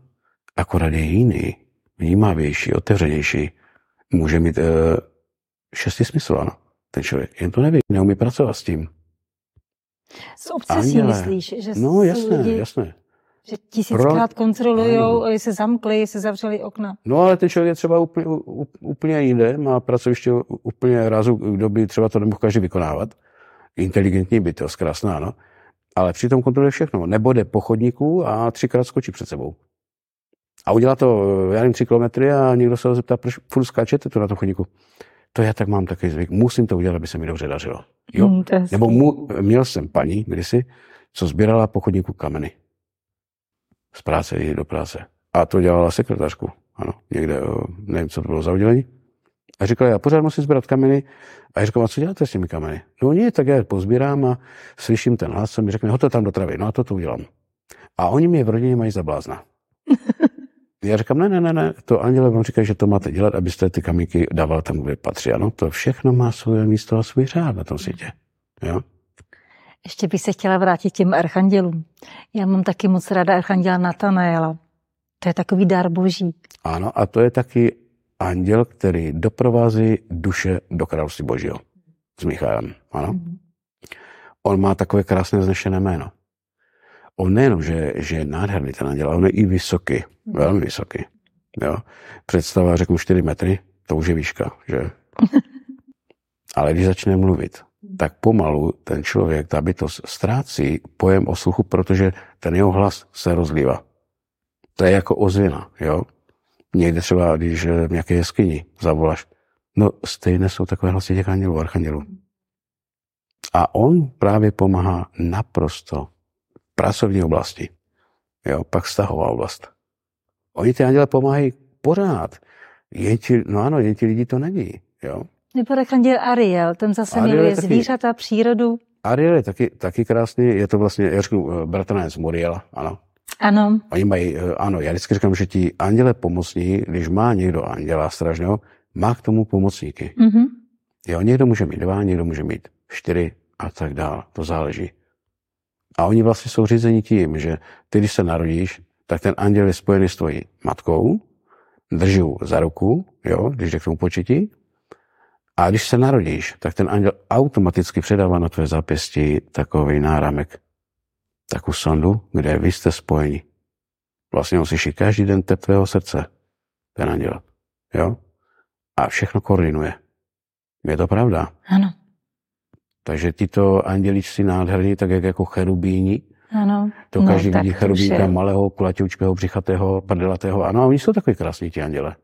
akorát je jiný, vnímavější, otevřenější. Může mít uh, šestý smysl, ano, ten člověk. Jen to neví, neumí pracovat s tím. Z obsesí Anděle. myslíš? Že no jasné, lidi, jasné. Že tisíckrát Pro... kontrolují, jestli zamkli, jestli zavřeli okna. No ale ten člověk je třeba úplně, úplně jinde, má pracoviště úplně razu, kdo by třeba to nemohl každý vykonávat. Inteligentní bytost, krásná, no. Ale přitom kontroluje všechno. Nebo jde po chodníku a třikrát skočí před sebou. A udělá to, já nevím, tři kilometry a někdo se ho zeptá, proč furt skáčete tu na tom chodníku. To já tak mám takový zvyk. Musím to udělat, aby se mi dobře dařilo. Jo? Mm, Nebo mu, měl jsem paní kdysi, co sbírala po chodníku kameny. Z práce jít do práce. A to dělala sekretářku. Ano, někde, nevím, co to bylo za udělení. A říkala, já pořád musím sbírat kameny. A já říkám, a co děláte s těmi kameny? No nie, tak já je pozbírám a slyším ten hlas, co mi řekne, to tam do travy, no a to to udělám. A oni mě v rodině mají za blázna. Já říkám, ne, ne, ne, ne, to anděle vám říkají, že to máte dělat, abyste ty kamíky dával tam, kde patří. Ano, to všechno má svoje místo a svůj řád na tom světě. Jo? Ještě bych se chtěla vrátit těm archandělům. Já mám taky moc ráda archanděla Natanaela. To je takový dar boží. Ano, a to je taky anděl, který doprovází duše do království božího. S Michaelem, ano. Mm-hmm. On má takové krásné znešené jméno. On nejenom, že, že je nádherný ten anděl, on je i vysoký, velmi vysoký. Jo. Představa, řeknu 4 metry, to už je výška, že? Ale když začne mluvit, tak pomalu ten člověk, ta bytost ztrácí pojem o sluchu, protože ten jeho hlas se rozlívá. To je jako ozvěna, jo. Někde třeba, když v nějaké jeskyni zavoláš, no stejné jsou takové hlasy těch andělů, archandělů. A on právě pomáhá naprosto pracovní oblasti. Jo, pak vztahová oblast. Oni ty anděle pomáhají pořád. Jen ti, no ano, jen ti lidi to neví. Jo. Nebo archanděl Ariel, ten zase Ariel miluje taky, zvířata, přírodu. Ariel je taky, taky krásný, je to vlastně, já řeknu, eh, bratranec Muriela, ano. Ano. Oni mají, eh, ano, já vždycky říkám, že ti anděle pomocní, když má někdo anděla strašného, má k tomu pomocníky. Mm-hmm. Jo, někdo může mít dva, někdo může mít čtyři a tak dále, to záleží. A oni vlastně jsou řízeni tím, že ty, když se narodíš, tak ten anděl je spojený s tvojí matkou, drží za ruku, jo, když jde k tomu početí, a když se narodíš, tak ten anděl automaticky předává na tvé zápěstí takový náramek, takovou sondu, kde vy jste spojeni. Vlastně on slyší každý den tep tvého srdce, ten anděl. Jo? A všechno koordinuje. Je to pravda? Ano. Takže tyto anděličci nádherní, tak jak jako cherubíni, Ano. To No, každý vidí cherubínka je- malého, kulatoučkého, břichatého, prdelatého. Ano, oni jsou takový krásní ti anděle.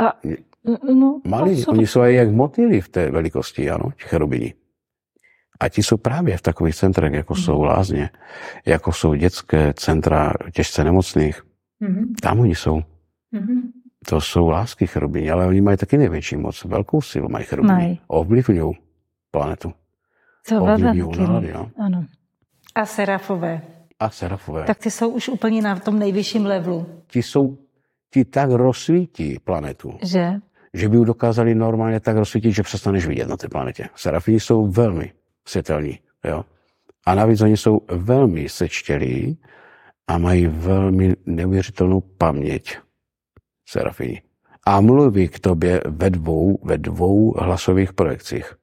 A, no, Malí, jsou oni jsou i jak motýly v té velikosti, ano, ti cherubini. A ti jsou právě v takových centrech, jako jsou lázně, jako jsou dětské centra těžce nemocných. Mhm, Tam oni jsou. mhm. To jsou lásky cherubini, ale oni mají taky největší moc, velkou silu mají cherubini. Mají. Ovlivňují planetu. To no. Ano. A serafové. A serafové. Tak ty jsou už úplně na tom nejvyšším levelu, Ti jsou, ti tak rozsvítí planetu, že? že by ji dokázali normálně tak rozsvítit, že přestaneš vidět na té planetě. Serafini jsou velmi světelní. Jo? A navíc oni jsou velmi sečtělí a mají velmi neuvěřitelnou paměť. Serafini. A mluví k tobě ve dvou, ve dvou hlasových projekcích.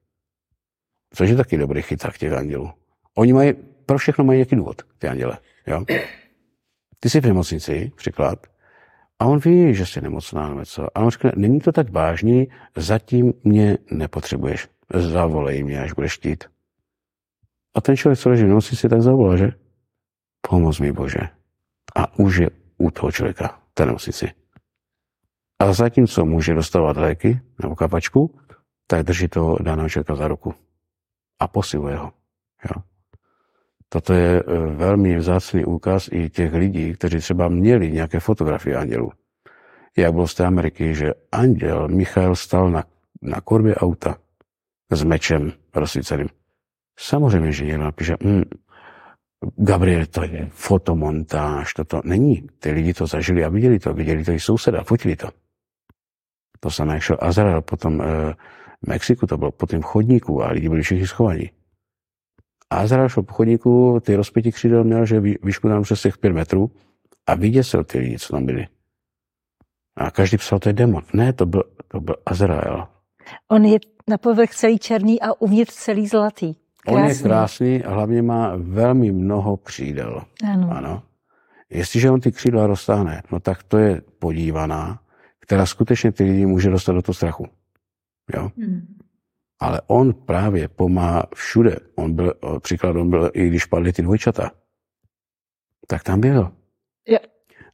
Což je taky dobrý chyták těch andělů. Oni mají, pro všechno mají nějaký důvod, ty anděle. Jo? Ty jsi v nemocnici, příklad, a on ví, že jsi nemocná nebo co. A on řekne, není to tak vážný, zatím mě nepotřebuješ. Zavolej mě, až budeš chtít. A ten člověk, co leží v nemocnici, tak zavolá, že? Pomoz mi, Bože. A už je u toho člověka, té nemocnici. A zatímco může dostávat léky nebo kapačku, tak drží toho daného člověka za ruku. A posiluje ho. Jo? Toto je eh, velmi vzácný úkaz i těch lidí, kteří třeba měli nějaké fotografie andělů. Jak bylo z té Ameriky, že anděl Michael stal na, na korbě auta s mečem rozsvíceným. Samozřejmě, že někdo napíše, hm, Gabriel, to je fotomontáž, toto není. Ty lidi to zažili a viděli to, viděli to i souseda, fotili to. To samé, jak šel Azrael, potom eh, v Mexiku to bylo po tom chodníku a lidi byli všichni schovaní. A Azrael šel po chodníku, ty rozpětí křídel měl, že vý- výšku nám přes těch pět metrů a vyděsil ty lidi, co tam byli. A každý psal, to je demon. Ne, to byl, to byl Azrael. On je na povrch celý černý a uvnitř celý zlatý. On je krásný a hlavně má velmi mnoho křídel. Ano. Ano. Jestliže on ty křídla roztáhne, no tak to je podívaná, která skutečně ty lidi může dostat do toho strachu. Jo? Hmm. Ale on právě pomáhá všude. On byl, o, příklad, on byl, i když padly ty dvojčata, tak tam byl. Jo.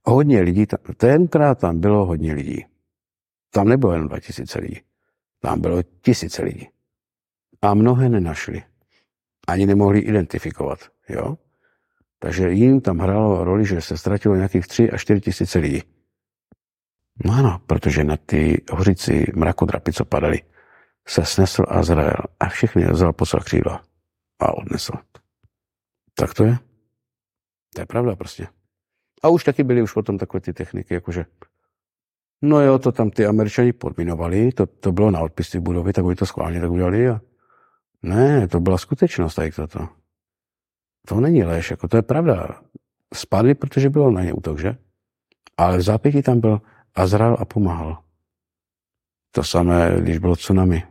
Hodně lidí, tam, tenkrát tam bylo hodně lidí. Tam nebylo jen 2000 lidí. Tam bylo tisíce lidí. A mnohé nenašli. Ani nemohli identifikovat. Jo? Takže jim tam hrálo roli, že se ztratilo nějakých 3 až 4 tisíce lidí. No ano, protože na ty hořící mrakodrapy, co padaly, se snesl Azrael a všechny vzal po křídla a odnesl. Tak to je. To je pravda prostě. A už taky byly už potom takové ty techniky, jakože no jo, to tam ty američani podminovali, to, to bylo na odpis ty budovy, tak oni to schválně tak udělali a ne, to byla skutečnost, tak toto. To není lež, jako to je pravda. Spadli, protože bylo na ně útok, že? Ale v zápětí tam byl Azrael a pomáhal. To samé, když bylo tsunami.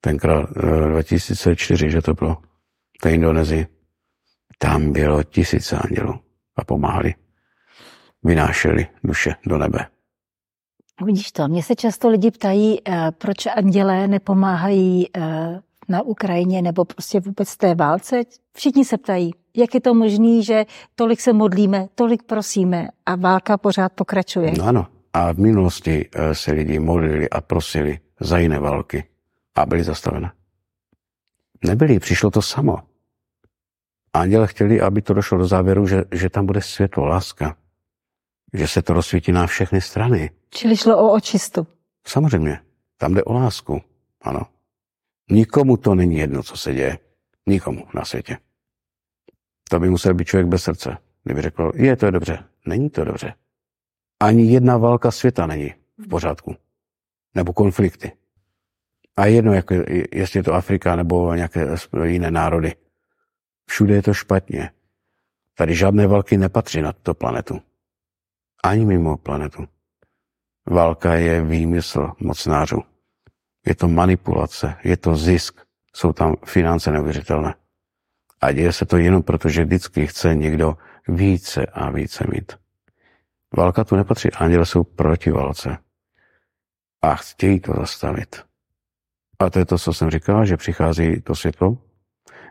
Tenkrát eh, 2004, že to bylo v té Indonésii. Tam bylo tisíce andělů a pomáhali. Vynášeli duše do nebe. Vidíš to, mě se často lidi ptají, eh, proč andělé nepomáhají eh, na Ukrajině nebo prostě vůbec té válce. Všichni se ptají, jak je to možné, že tolik se modlíme, tolik prosíme a válka pořád pokračuje. No ano. A v minulosti eh, se lidi modlili a prosili za jiné války a byly zastavené. Nebyly, přišlo to samo. Anděle chtěli, aby to došlo do závěru, že, že tam bude světlo, láska. Že se to rozsvítí na všechny strany. Čili šlo o očistu. Samozřejmě, tam jde o lásku. Ano. Nikomu to není jedno, co se děje. Nikomu na světě. To by musel být člověk bez srdce, kdyby řekl, je, to je dobře. Není to dobře. Ani jedna válka světa není v pořádku. Nebo konflikty. A jedno, jak, jestli je to Afrika nebo nějaké jiné národy. Všude je to špatně. Tady žádné války nepatří na tuto planetu. Ani mimo planetu. Válka je výmysl mocnářů. Je to manipulace, je to zisk, jsou tam finance neuvěřitelné. A děje se to jenom proto, že vždycky chce někdo více a více mít. Válka tu nepatří, anděle jsou proti válce. A chtějí to zastavit. A to je to, co jsem říkal, že přichází to světlo,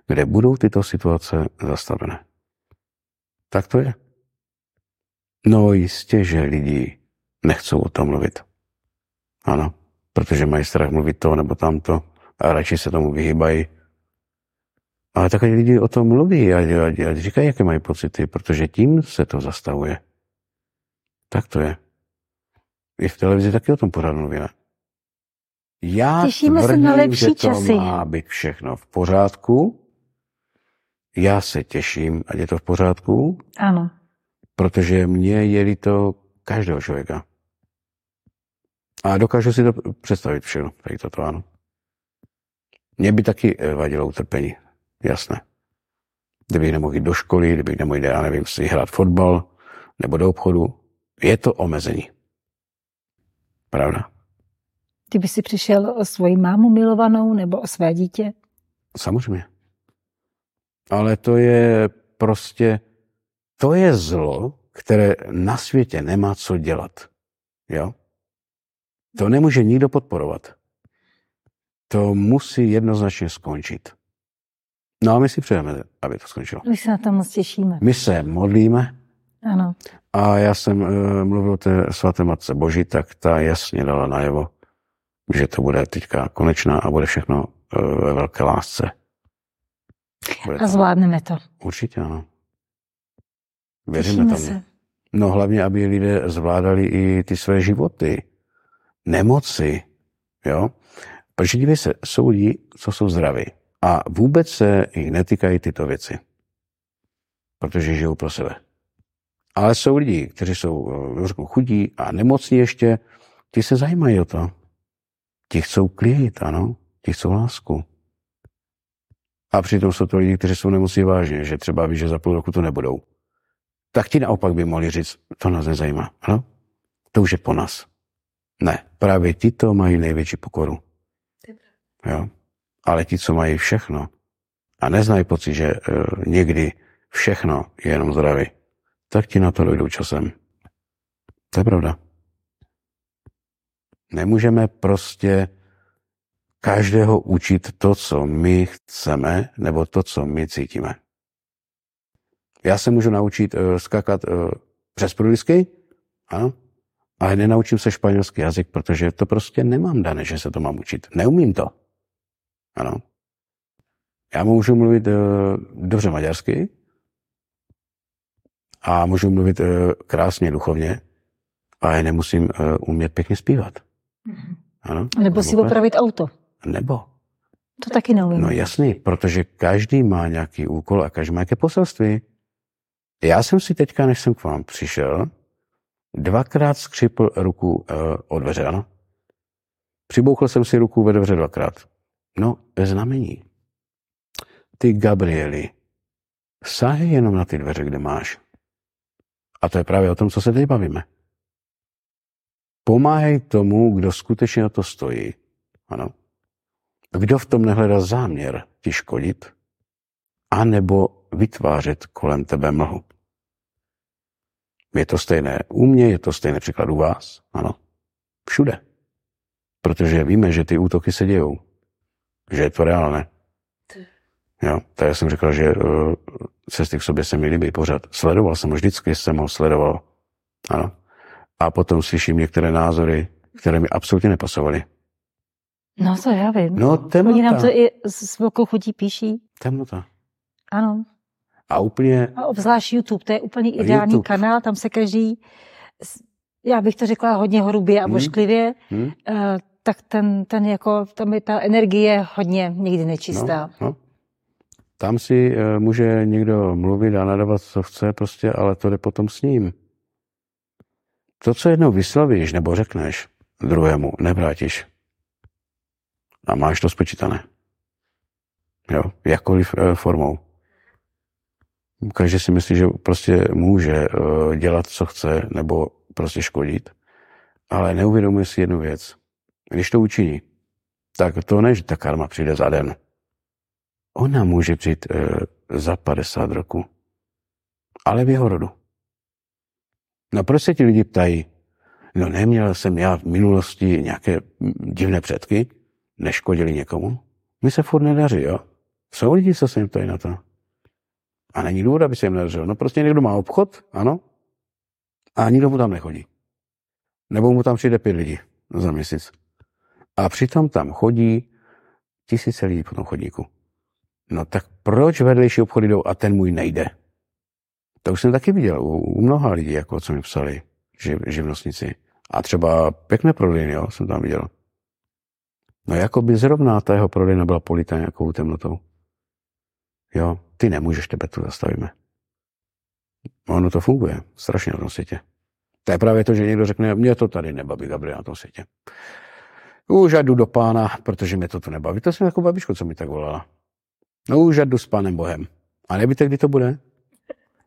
kde budou tyto situace zastavené. Tak to je. No jistě, že lidi nechcou o tom mluvit. Ano, protože mají strach mluvit to nebo tamto a radši se tomu vyhýbají. Ale tak lidi o tom mluví a, a, a říkají, jaké mají pocity, protože tím se to zastavuje. Tak to je. I v televizi taky o tom pořád mluví, ne? Já Těšíme tvrdím, se na lepší že to časy. má být všechno v pořádku. Já se těším, ať je to v pořádku. Ano. Protože mě je to každého člověka. A dokážu si to představit všechno, tady toto ano. Mě by taky eh, vadilo utrpení, jasné. Kdybych nemohl jít do školy, kdybych nemohl jít, já nevím, si hrát fotbal nebo do obchodu, je to omezení. Pravda? Ty by si přišel o svoji mámu milovanou nebo o své dítě? Samozřejmě. Ale to je prostě, to je zlo, které na světě nemá co dělat. Jo? To nemůže nikdo podporovat. To musí jednoznačně skončit. No a my si přejeme, aby to skončilo. My se na to moc těšíme. My se modlíme. Ano. A já jsem uh, mluvil o té svaté matce Boží, tak ta jasně dala najevo, že to bude teďka konečná a bude všechno uh, ve velké lásce. Bude a zvládneme to. Určitě ano. Věříme tomu. Se. No hlavně, aby lidé zvládali i ty své životy, nemoci, jo. Protože dívej se, jsou lidi, co jsou zdraví a vůbec se jich netýkají tyto věci, protože žijou pro sebe. Ale jsou lidi, kteří jsou řeknu, chudí a nemocní ještě, ti se zajímají o to. Ti chcou klid, ano, ti chcou lásku. A přitom jsou to lidi, kteří jsou nemocní vážně, že třeba ví, že za půl roku to nebudou. Tak ti naopak by mohli říct, to nás nezajímá. Ano? To už je po nás. Ne, právě ti to mají největší pokoru. Jo? Ale ti, co mají všechno a neznají pocit, že uh, někdy všechno je jenom zdraví, tak ti na to dojdou časem. To je pravda. Nemůžeme prostě každého učit to, co my chceme, nebo to, co my cítíme. Já se můžu naučit uh, skakat uh, přes průlisky, ano, ale nenaučím se španělský jazyk, protože to prostě nemám dané, že se to mám učit. Neumím to. Ano. Já můžu mluvit uh, dobře maďarsky a můžu mluvit uh, krásně duchovně, ale nemusím uh, umět pěkně zpívat. Mhm. Ano. Nebo si opravit auto. Nebo. To taky neumím. No jasný, protože každý má nějaký úkol a každý má nějaké poselství. Já jsem si teďka, než jsem k vám přišel, dvakrát skřipl ruku uh, o dveře, ano? Přibouchl jsem si ruku ve dveře dvakrát. No, znamení. Ty, Gabrieli, sahej jenom na ty dveře, kde máš. A to je právě o tom, co se teď bavíme. Pomáhej tomu, kdo skutečně na to stojí. Ano. Kdo v tom nehledá záměr ti škodit, anebo vytvářet kolem tebe mlhu. Je to stejné u mě, je to stejné příklad u vás, ano. Všude. Protože víme, že ty útoky se dějou že je to reálné. Jo, tak já jsem říkal, že uh, cesty k sobě se mi líbí pořád. Sledoval jsem, vždycky jsem ho sledoval. Ano. A potom slyším některé názory, které mi absolutně nepasovaly. No to já vím. No temnota. Oni nám to i s velkou chutí píší. Temnota. Ano. A úplně... A obzvlášť YouTube, to je úplně ideální YouTube. kanál, tam se každý, já bych to řekla hodně hrubě a hmm. vošklivě, hmm. Uh, tak ten, ten jako, tam je ta energie hodně někdy nečistá. No, no. Tam si uh, může někdo mluvit a nadávat, co chce prostě, ale to jde potom s ním. To, co jednou vyslovíš nebo řekneš druhému, nevrátíš. A máš to spočítané. Jo, jakkoliv uh, formou. Každý si myslí, že prostě může uh, dělat, co chce, nebo prostě škodit, ale neuvědomuje si jednu věc. Když to učiní, tak to ne, že ta karma přijde za den. Ona může přijít e, za 50 roku, ale v jeho rodu. No proč se ti lidi ptají, no neměl jsem já v minulosti nějaké divné předky, neškodili někomu? Mi se furt nedaří, jo? Jsou lidi, co se jim ptají na to. A není důvod, aby se jim nedařilo. No prostě někdo má obchod, ano, a nikdo mu tam nechodí. Nebo mu tam přijde pět lidí za měsíc. A přitom tam chodí tisíce lidí po tom chodníku. No tak proč vedlejší obchody jdou a ten můj nejde? To už jsem taky viděl u, u mnoha lidí, jako co mi psali, živ, živnostníci. A třeba pěkné prodejny, jo, jsem tam viděl. No jako by zrovna ta jeho prodejna byla polita nějakou temnotou. Jo, ty nemůžeš, tebe tu zastavíme. Ono to funguje strašně na tom světě. To je právě to, že někdo řekne, mě to tady nebaví, Gabriel, na tom světě. Už jdu do pána, protože mě to tu nebaví. To jsem jako babičko, co mi tak volala. No už jdu s pánem Bohem. A nevíte, kdy to bude?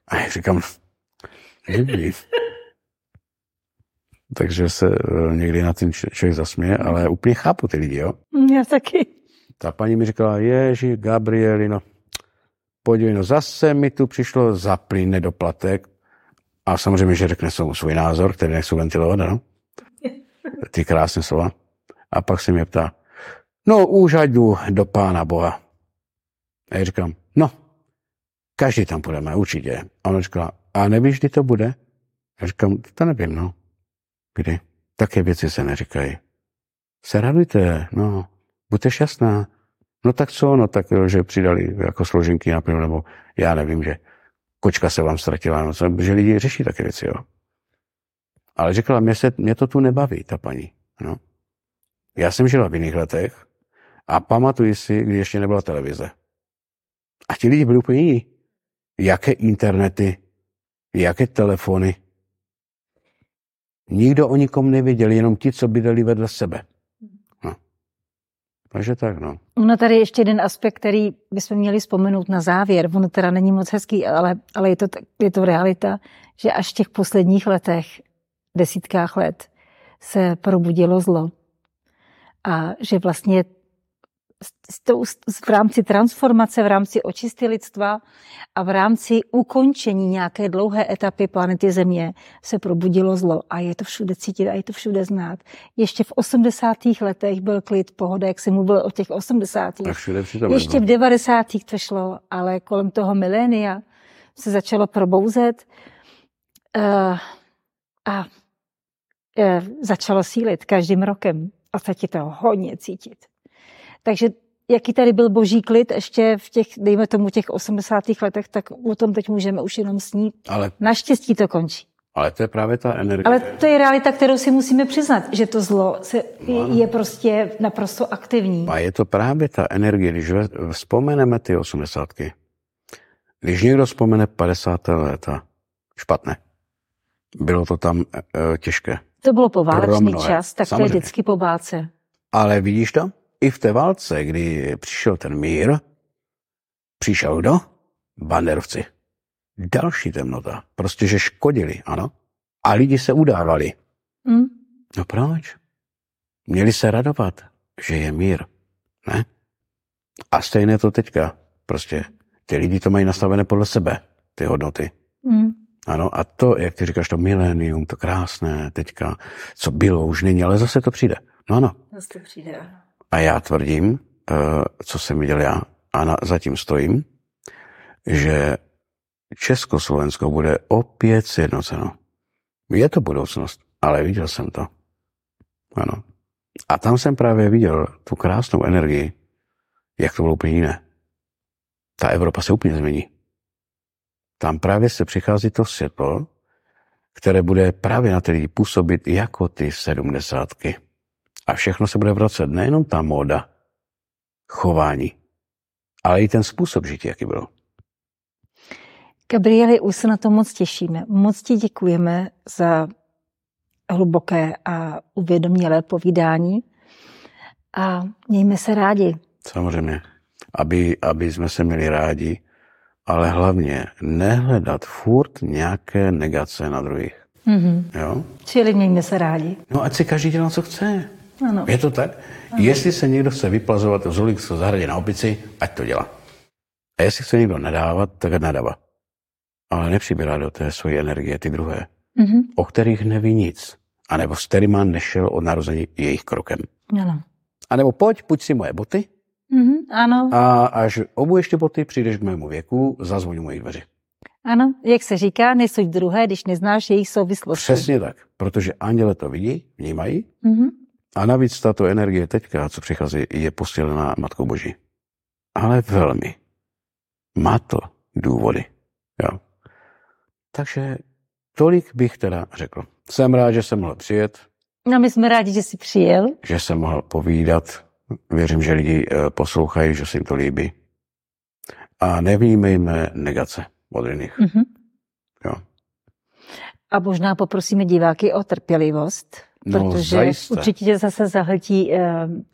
A já říkám, nikdy. Takže se eh, někdy na ten člověk zasměje, ale úplně chápu ty lidi, jo? Já taky. Ta paní mi říkala, ježi, Gabrieli, no, podívej, no zase mi tu přišlo za plyn nedoplatek. A samozřejmě, že řekne svůj názor, který nechci ventilovat, no? Ty krásné slova. A pak se mě ptá, no už jdu do Pána Boha. A já říkám, no, každý tam půjdeme, určitě. A on říká, a nevíš, kdy to bude? Já říkám, to nevím, no. Kdy? Také věci se neříkají. Se radujte, no, buďte šťastná. No tak co, no tak, že přidali jako složenky na plynu, nebo já nevím, že kočka se vám ztratila, no co, že lidi řeší také věci, jo. Ale řekla, mě, se, mě to tu nebaví, ta paní, no. Já jsem žila v jiných letech a pamatuji si, kdy ještě nebyla televize. A ti lidi byli úplně jiní. Jaké internety, jaké telefony. Nikdo o nikom nevěděl, jenom ti, co bydleli vedle sebe. No. Takže tak, no. Ono tady ještě jeden aspekt, který bychom měli vzpomenout na závěr. Ono teda není moc hezký, ale, ale je, to, je to realita, že až v těch posledních letech, desítkách let, se probudilo zlo. A že vlastně v rámci transformace, v rámci očisty lidstva a v rámci ukončení nějaké dlouhé etapy planety Země se probudilo zlo. A je to všude cítit a je to všude znát. Ještě v 80. letech byl klid, pohoda, jak jsem mluvil o těch 80. Ještě v 90. to šlo, ale kolem toho milénia se začalo probouzet uh, a uh, začalo sílit každým rokem. A se to hodně cítit. Takže jaký tady byl boží klid ještě v těch, dejme tomu, těch 80. letech, tak o tom teď můžeme už jenom snít. Ale... Naštěstí to končí. Ale to je právě ta energie. Ale to je realita, kterou si musíme přiznat, že to zlo se, no, je prostě naprosto aktivní. A je to právě ta energie, když vzpomeneme ty osmdesátky. Když někdo vzpomene 50. léta, špatné. Bylo to tam e, těžké. To bylo poválečný čas, tak Samozřejmě. to je vždycky po válce. Ale vidíš to? I v té válce, kdy přišel ten mír, přišel kdo? Banderovci. Další temnota. Prostě, že škodili, ano. A lidi se udávali. Mm. No proč? Měli se radovat, že je mír. Ne? A stejné to teďka. Prostě ty lidi to mají nastavené podle sebe, ty hodnoty. Mm. Ano, a to, jak ty říkáš, to milénium, to krásné teďka, co bylo, už není, ale zase to přijde. No ano. Zase to přijde. A já tvrdím, eh, co jsem viděl já, a na, zatím stojím, že Československo bude opět sjednoceno. Je to budoucnost, ale viděl jsem to. Ano. A tam jsem právě viděl tu krásnou energii, jak to bylo úplně jiné. Ta Evropa se úplně změní. Tam právě se přichází to světlo, které bude právě na ty lidi působit jako ty sedmdesátky. A všechno se bude vracet, nejenom ta móda, chování, ale i ten způsob žití, jaký byl. Gabrieli, už se na to moc těšíme. Moc ti děkujeme za hluboké a uvědomělé povídání a mějme se rádi. Samozřejmě. Aby, aby jsme se měli rádi, ale hlavně nehledat furt nějaké negace na druhých. Mm-hmm. Jo? Čili mějme se rádi. No ať si každý dělá, co chce. Ano. Je to tak? Ano. Jestli se někdo chce vyplazovat z ulic zahradě na opici, ať to dělá. A jestli chce někdo nadávat, tak nedává. Ale nepřibírá do té svoje energie ty druhé, mm-hmm. o kterých neví nic. A nebo s kterýma nešel od narození jejich krokem. Ano. A nebo pojď, půjď si moje boty, Mm-hmm, ano. A až obuješ ty boty, přijdeš k mému věku, zazvoň moji dveři. Ano, jak se říká, nesuď druhé, když neznáš jejich souvislosti. Přesně tak, protože anděle to vidí, vnímají Mm-hmm. A navíc tato energie teďka, co přichází, je posílená Matkou Boží. Ale velmi. Má to důvody. Jo. Takže tolik bych teda řekl. Jsem rád, že jsem mohl přijet, No my jsme rádi, že jsi přijel. že jsem mohl povídat. Věřím, že lidi eh, poslouchají, že se jim to líbí. A nevnímejme negace od jiných. Mm-hmm. Jo. A možná poprosíme diváky o trpělivost, No, protože zajisté. určitě tě zase zahltí uh,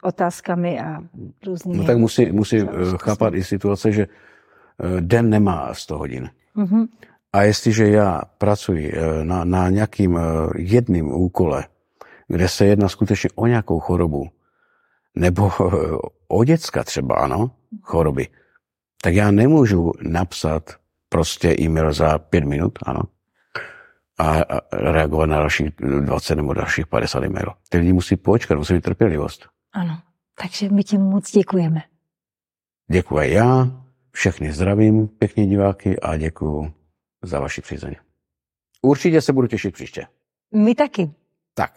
otázkami a různými. No tak musí, musí eh, chápat i situace, že eh, den nemá 100 hodin. Mhm. A jestliže já pracuji na, na nějakým jedným úkole, kde se jedná skutečně o nějakou chorobu, nebo o děcka třeba, ano, choroby, tak já nemůžu napsat prostě e-mail za pět minut, ano, a, reagovat na dalších 20 nebo dalších 50 e-mailů. Ty lidi musí počkat, musí mít trpělivost. Ano, takže my ti moc děkujeme. Děkuji já, všechny zdravím, pěkně diváky a děkuji za vaši přízeň. Určitě se budu těšit příště. My taky. Tak.